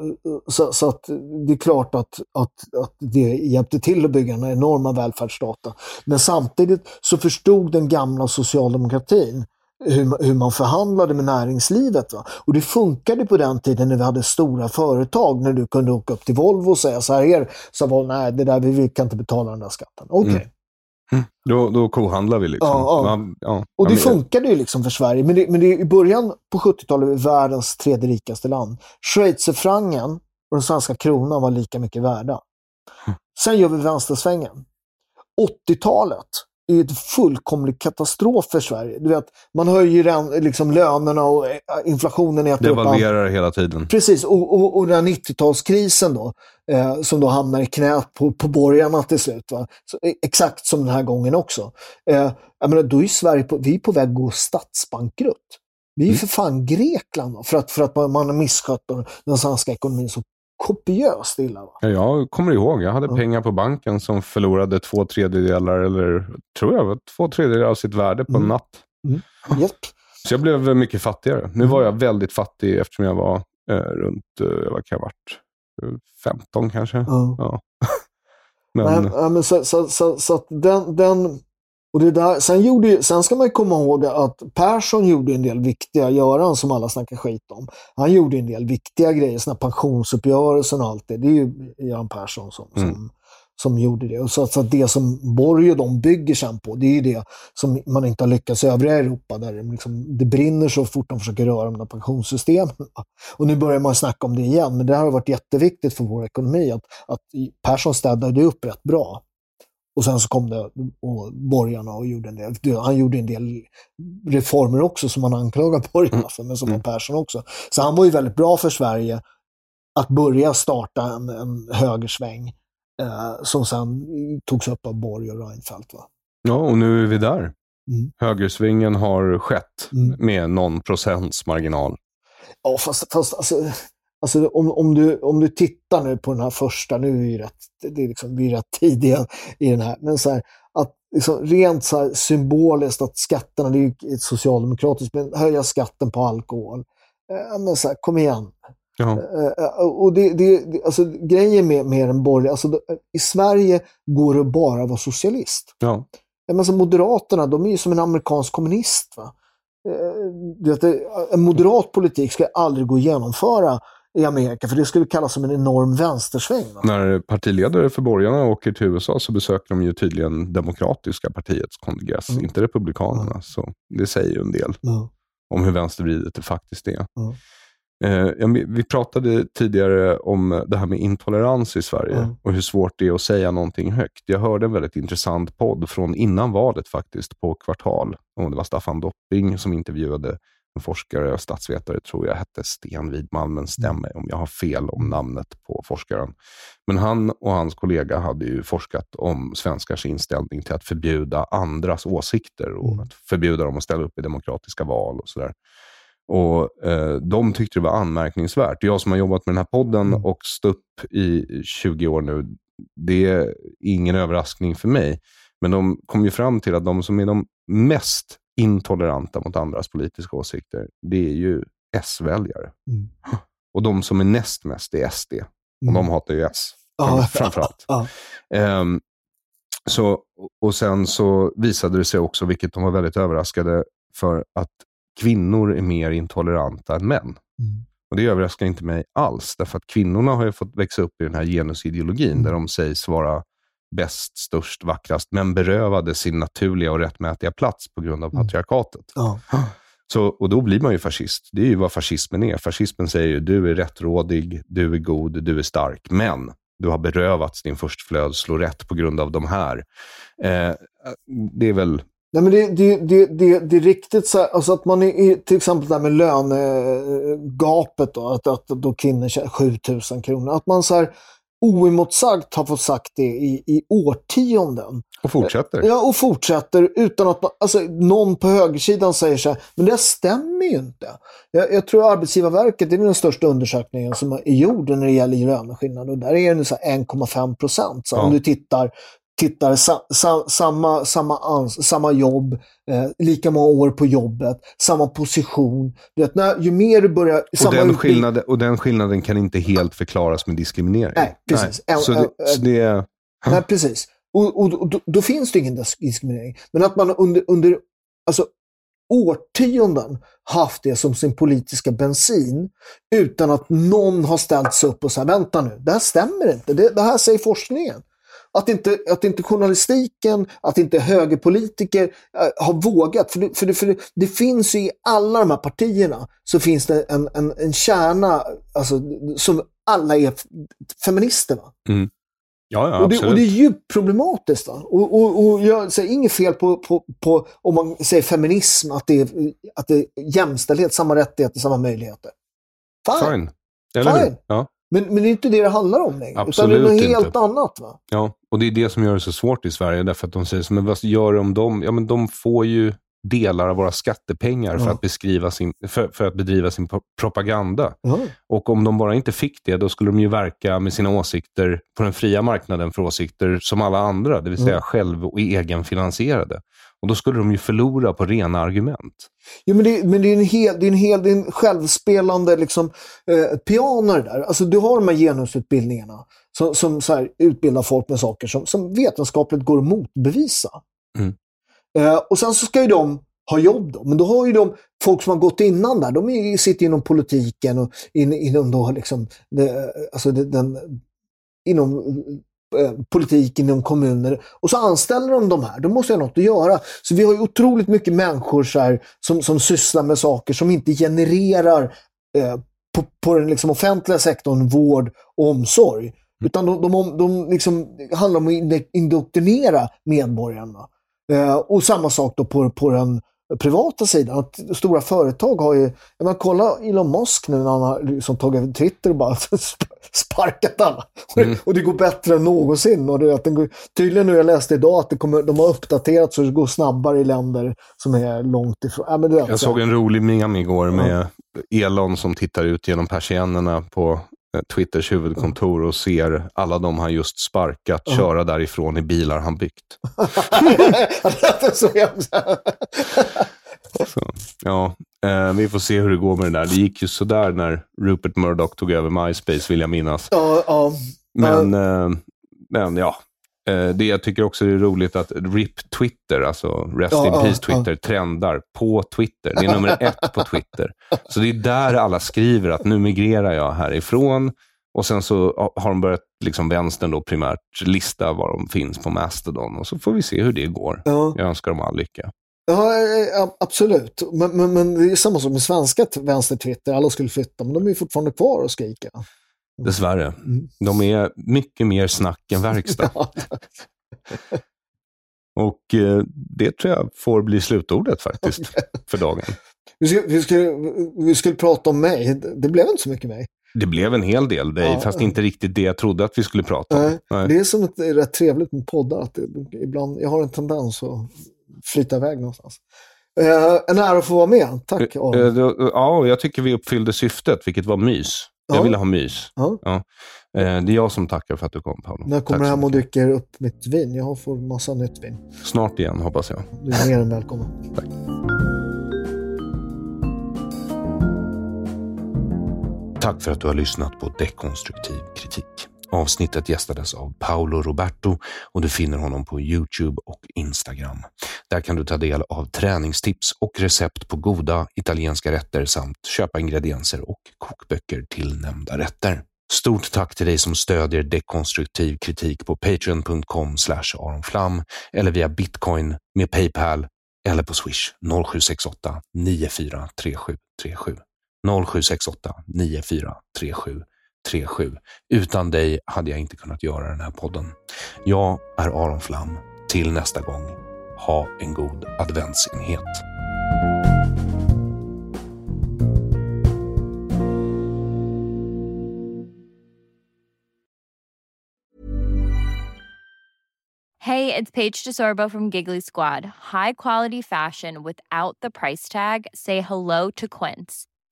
så, så att det är klart att, att, att det hjälpte till att bygga den enorma välfärdsstaten. Men samtidigt så förstod den gamla socialdemokratin hur, hur man förhandlade med näringslivet. Va? Och det funkade på den tiden när vi hade stora företag, när du kunde åka upp till Volvo och säga så här, är, så var nej, det där, vi, vi kan inte betala den där skatten. Okej. Mm. Då, då kohandlar vi liksom. Ja, ja. Man, ja, Och det men- funkade ju liksom för Sverige. Men, det, men det, i början på 70-talet var världens tredje rikaste land. Schweizerfrancen och den svenska kronan var lika mycket värda. Sen gör vi vänstersvängen. 80-talet är ett fullkomlig katastrof för Sverige. Du vet, man höjer liksom lönerna och eh, inflationen äter upp allt. Devalverar hela tiden. Precis, och, och, och den här 90-talskrisen då, eh, som då hamnar i knät på, på borgarna till slut. Så, eh, exakt som den här gången också. Eh, jag menar, då är Sverige på, vi är på väg att gå statsbankrutt. Vi är Mm. för fan Grekland för att, för att man, man har misskött den svenska ekonomin så kopiöst illa. Va? Ja, jag kommer ihåg, jag hade Ja. pengar på banken som förlorade två tredjedelar, eller tror jag, två tredjedelar av sitt värde på en Mm. natt. Japp. Så jag blev mycket fattigare. Nu var jag väldigt fattig eftersom jag var eh, runt, eh, vad kan jag varit, Eh, 15 kanske. Ja. Men, ja, men så, så, så, så att den, den och det där, sen, gjorde, sen ska man komma ihåg att Persson gjorde en del viktiga, Göran som alla snackar skit om, han gjorde en del viktiga grejer, såna pensionsuppgörelsen och allt det. Det är ju Göran Persson som, Mm. som, som gjorde det. Och så, så att det som Borg och de bygger sen på, det är ju det som man inte har lyckats i övriga Europa, där det, liksom, det brinner så fort de försöker röra de där pensionssystemen. Och nu börjar man snacka om det igen, men det här har varit jätteviktigt för vår ekonomi, att, att Persson städade upp rätt bra. Och sen så kom det och borgarna och gjorde en del, han gjorde en del reformer också som man anklagar borgarna för, men som var Persson också. Så han var ju väldigt bra för Sverige att börja starta en, en högersväng eh, som sen togs upp av Borg och Reinfeldt. Va? ja, och nu är vi där. Mm. Högersvingen har skett Mm. med någon procents marginal. Ja, fast, fast alltså, alltså om, om, du, om du tittar nu på den här första, nu är vi ju rätt, det är liksom, vi är rätt tidiga i den här, men så här, att liksom, rent så här symboliskt att skatterna, det är ju socialdemokratiskt, men höja skatten på alkohol. Eh, men så här, kom igen. Ja. Eh, och det, det, det, alltså, grejen med, med den borgerliga, alltså, det- i Sverige går det bara att vara socialist. Ja. Men alltså, Moderaterna, de är ju som en amerikansk kommunist. Va? Eh, Du vet, det- en moderat politik ska aldrig gå att genomföra i Amerika, för det skulle kallas som en enorm vänstersväng. Va? När partiledare för borgarna åker till USA så besöker de ju tydligen Demokratiska partiets kongress, Mm. inte Republikanerna. Så det säger ju en del Ja. om hur vänstervridet det faktiskt är. Mm. Eh, vi pratade tidigare om det här med intolerans i Sverige Mm. och hur svårt det är att säga någonting högt. Jag hörde en väldigt intressant podd från innan valet faktiskt, på Kvartal. Och det var Staffan Dopping som intervjuade en forskare och statsvetare, tror jag hette Sten Widman, men stämmer om jag har fel om namnet på forskaren. Men han och hans kollega hade ju forskat om svenskars inställning till att förbjuda andras åsikter och Mm. att förbjuda dem att ställa upp i demokratiska val och sådär. Och eh, De tyckte det var anmärkningsvärt. Jag som har jobbat med den här podden Mm. och stått upp i 20 år nu, det är ingen överraskning för mig. Men de kom ju fram till att de som är de mest intoleranta mot andras politiska åsikter, det är ju S-väljare. Mm. Och de som är näst mest är SD. Och Mm. de hatar ju S Ja, framförallt. Ja. Ehm, så, och sen så visade det sig också, vilket de var väldigt överraskade för, att kvinnor är mer intoleranta än män. Mm. Och Det överraskar inte mig alls, därför att kvinnorna har ju fått växa upp i den här genusideologin, Mm. där de sägs vara bäst, störst, vackrast, men berövade sin naturliga och rättmätiga plats på grund av Mm. patriarkatet. Ja. Så, och då blir man ju fascist. Det är ju vad fascismen är. Fascismen säger ju, du är rättrådig, du är god, du är stark, men du har berövats din förstflödslorätt på grund av de här. Eh, det är väl... Nej, men det, det, det, det, det är riktigt så här, alltså att man är, till exempel där med lönegapet då, att, att då kvinnor tjänar 7000 kronor. Att man så här, oemotsagt har fått sagt det i, i årtionden. Och fortsätter. Ja, och fortsätter utan att alltså, någon på högersidan säger så här, men det stämmer ju inte. Jag, jag tror Arbetsgivarverket, det är den största undersökningen som är gjord när det gäller löneskillnader. Och där är det 1,5 procent. Så Ja. om du tittar, tittar sa, sa, samma, samma, ans, samma jobb, eh, lika många år på jobbet, samma position. Du vet, när, ju mer du börjar... Och den, skillnaden, och den skillnaden kan inte helt förklaras med diskriminering. Nej, precis. En- Så, det, så det, Nej, precis. Och, och, och då, då finns det ingen dis- diskriminering. Men att man under, under alltså, årtionden haft det som sin politiska bensin utan att någon har ställt sig upp och sagt vänta nu, det här stämmer inte. Det, det här säger forskningen. Att inte, att inte journalistiken, att inte högerpolitiker äh, har vågat. För, det, för, det, för det, det finns ju i alla de här partierna så finns det en, en, en kärna alltså, som alla är f- feminister. Va? ja, ja, och, det, och det är djupt problematiskt. Va? Och, och, och jag säger inget fel på, på, på om man säger feminism, att det, är, att det är jämställdhet, samma rättigheter, samma möjligheter. Fine. Fine. Eller? Fine. Ja, Men, men det är inte det det handlar om längre. utan det Absolut är något inte. helt annat. Va? ja, och det är det som gör det så svårt i Sverige. Därför att de säger så, men vad gör de om dem? Ja, men de får ju delar av våra skattepengar för, Ja. att, beskriva sin, för, för att bedriva sin pro- propaganda. Ja. Och om de bara inte fick det, då skulle de ju verka med sina åsikter på den fria marknaden för åsikter som alla andra, det vill säga Mm. själv och egenfinansierade. Och då skulle de ju förlora på rena argument. Jo, men det, men det är en hel, det är en hel det är en självspelande liksom, eh, piano det där. Alltså, du har de här genusutbildningarna som, som så här, utbildar folk med saker som, som vetenskapligt går att motbevisa. Mm. Eh, och sen så ska ju de ha jobb då. Men då har ju de folk som har gått innan där, de är, sitter inom politiken och in, inom då liksom, det, alltså det, den, inom eh, politik inom kommuner och så anställer de de här. De måste ha något att göra. Så vi har ju otroligt mycket människor så här, som, som sysslar med saker som inte genererar eh, på, på den liksom offentliga sektorn vård och omsorg. Utan de, de, de liksom, handlar om att indoktrinera medborgarna. Eh, och samma sak då på, på den privata sidan. Att stora företag har ju, menar, kolla Elon Musk nu när han har liksom tagit över Twitter och bara sp- sparkat alla. Mm. Och det går bättre än någonsin. Och det, att den går, tydligen nu, jag läste idag att det kommer, de har uppdaterat så det går snabbare i länder som är långt ifrån. Ja, men du vet, Jag så- såg en rolig meme igår med Elon som tittar ut genom persiennerna på Twitters huvudkontor och ser alla de han just sparkat köra därifrån i bilar han byggt. det är så hemskt. Så, ja, eh, vi får se hur det går med det där. Det gick ju sådär när Rupert Murdoch tog över MySpace, vill jag minnas. ja, ja. Men, eh, men ja, eh, det jag tycker också är roligt att RIP Twitter, alltså Rest Ja, in ja, Peace Twitter, trendar på Twitter. Det är nummer ett på Twitter. Så det är där alla skriver att nu migrerar jag härifrån. Och sen så har de börjat, liksom vänstern då primärt, lista var de finns på Mastodon. Och så får vi se hur det går. Ja. Jag önskar dem all lycka. Ja, eh, absolut. Men, men, men det är samma som med svenska vänster-Twitter. Alla skulle flytta, men de är ju fortfarande kvar och skriker. Dessvärre. Mm. De är mycket mer snack än verkstad. Och eh, det tror jag får bli slutordet faktiskt för dagen. Vi skulle, vi, skulle, vi skulle prata om mig. Det- blev inte så mycket mig. Det blev en hel del dig, Ja. fast inte riktigt det jag trodde att vi skulle prata om. Nej. Det är som ett, rätt trevligt med poddar. Att det, ibland, jag har en tendens att flyta iväg någonstans. Eh, en ära att få vara med. Tack Eh, Aron. då- Ja, jag tycker vi uppfyllde syftet, vilket var mys. Jag Ja. ville ha mys. Ja. Ja. Eh, Det är jag som tackar för att du kom, Paolo. När jag kommer Tack så hem och dricker upp mitt vin. Jag får massa nytt vin. Snart igen, hoppas jag. Du är mer än välkommen. Tack för att du har lyssnat på Dekonstruktiv kritik. Avsnittet gästades av Paolo Roberto och du finner honom på Youtube och Instagram. Där kan du ta del av träningstips och recept på goda italienska rätter samt köpa ingredienser och kokböcker till nämnda rätter. Stort tack till dig som stödjer dekonstruktiv kritik på patreon.com aronflam eller via bitcoin med Paypal eller på swish 0768 943737. 0768 37. Utan dig hade jag inte kunnat göra den här podden. Jag är Aron Flam. Till nästa gång, ha en god adventsenhet. Hej, det är Paige DeSorbo från Giggly Squad. High quality fashion without the price tag. Say hello to Quince.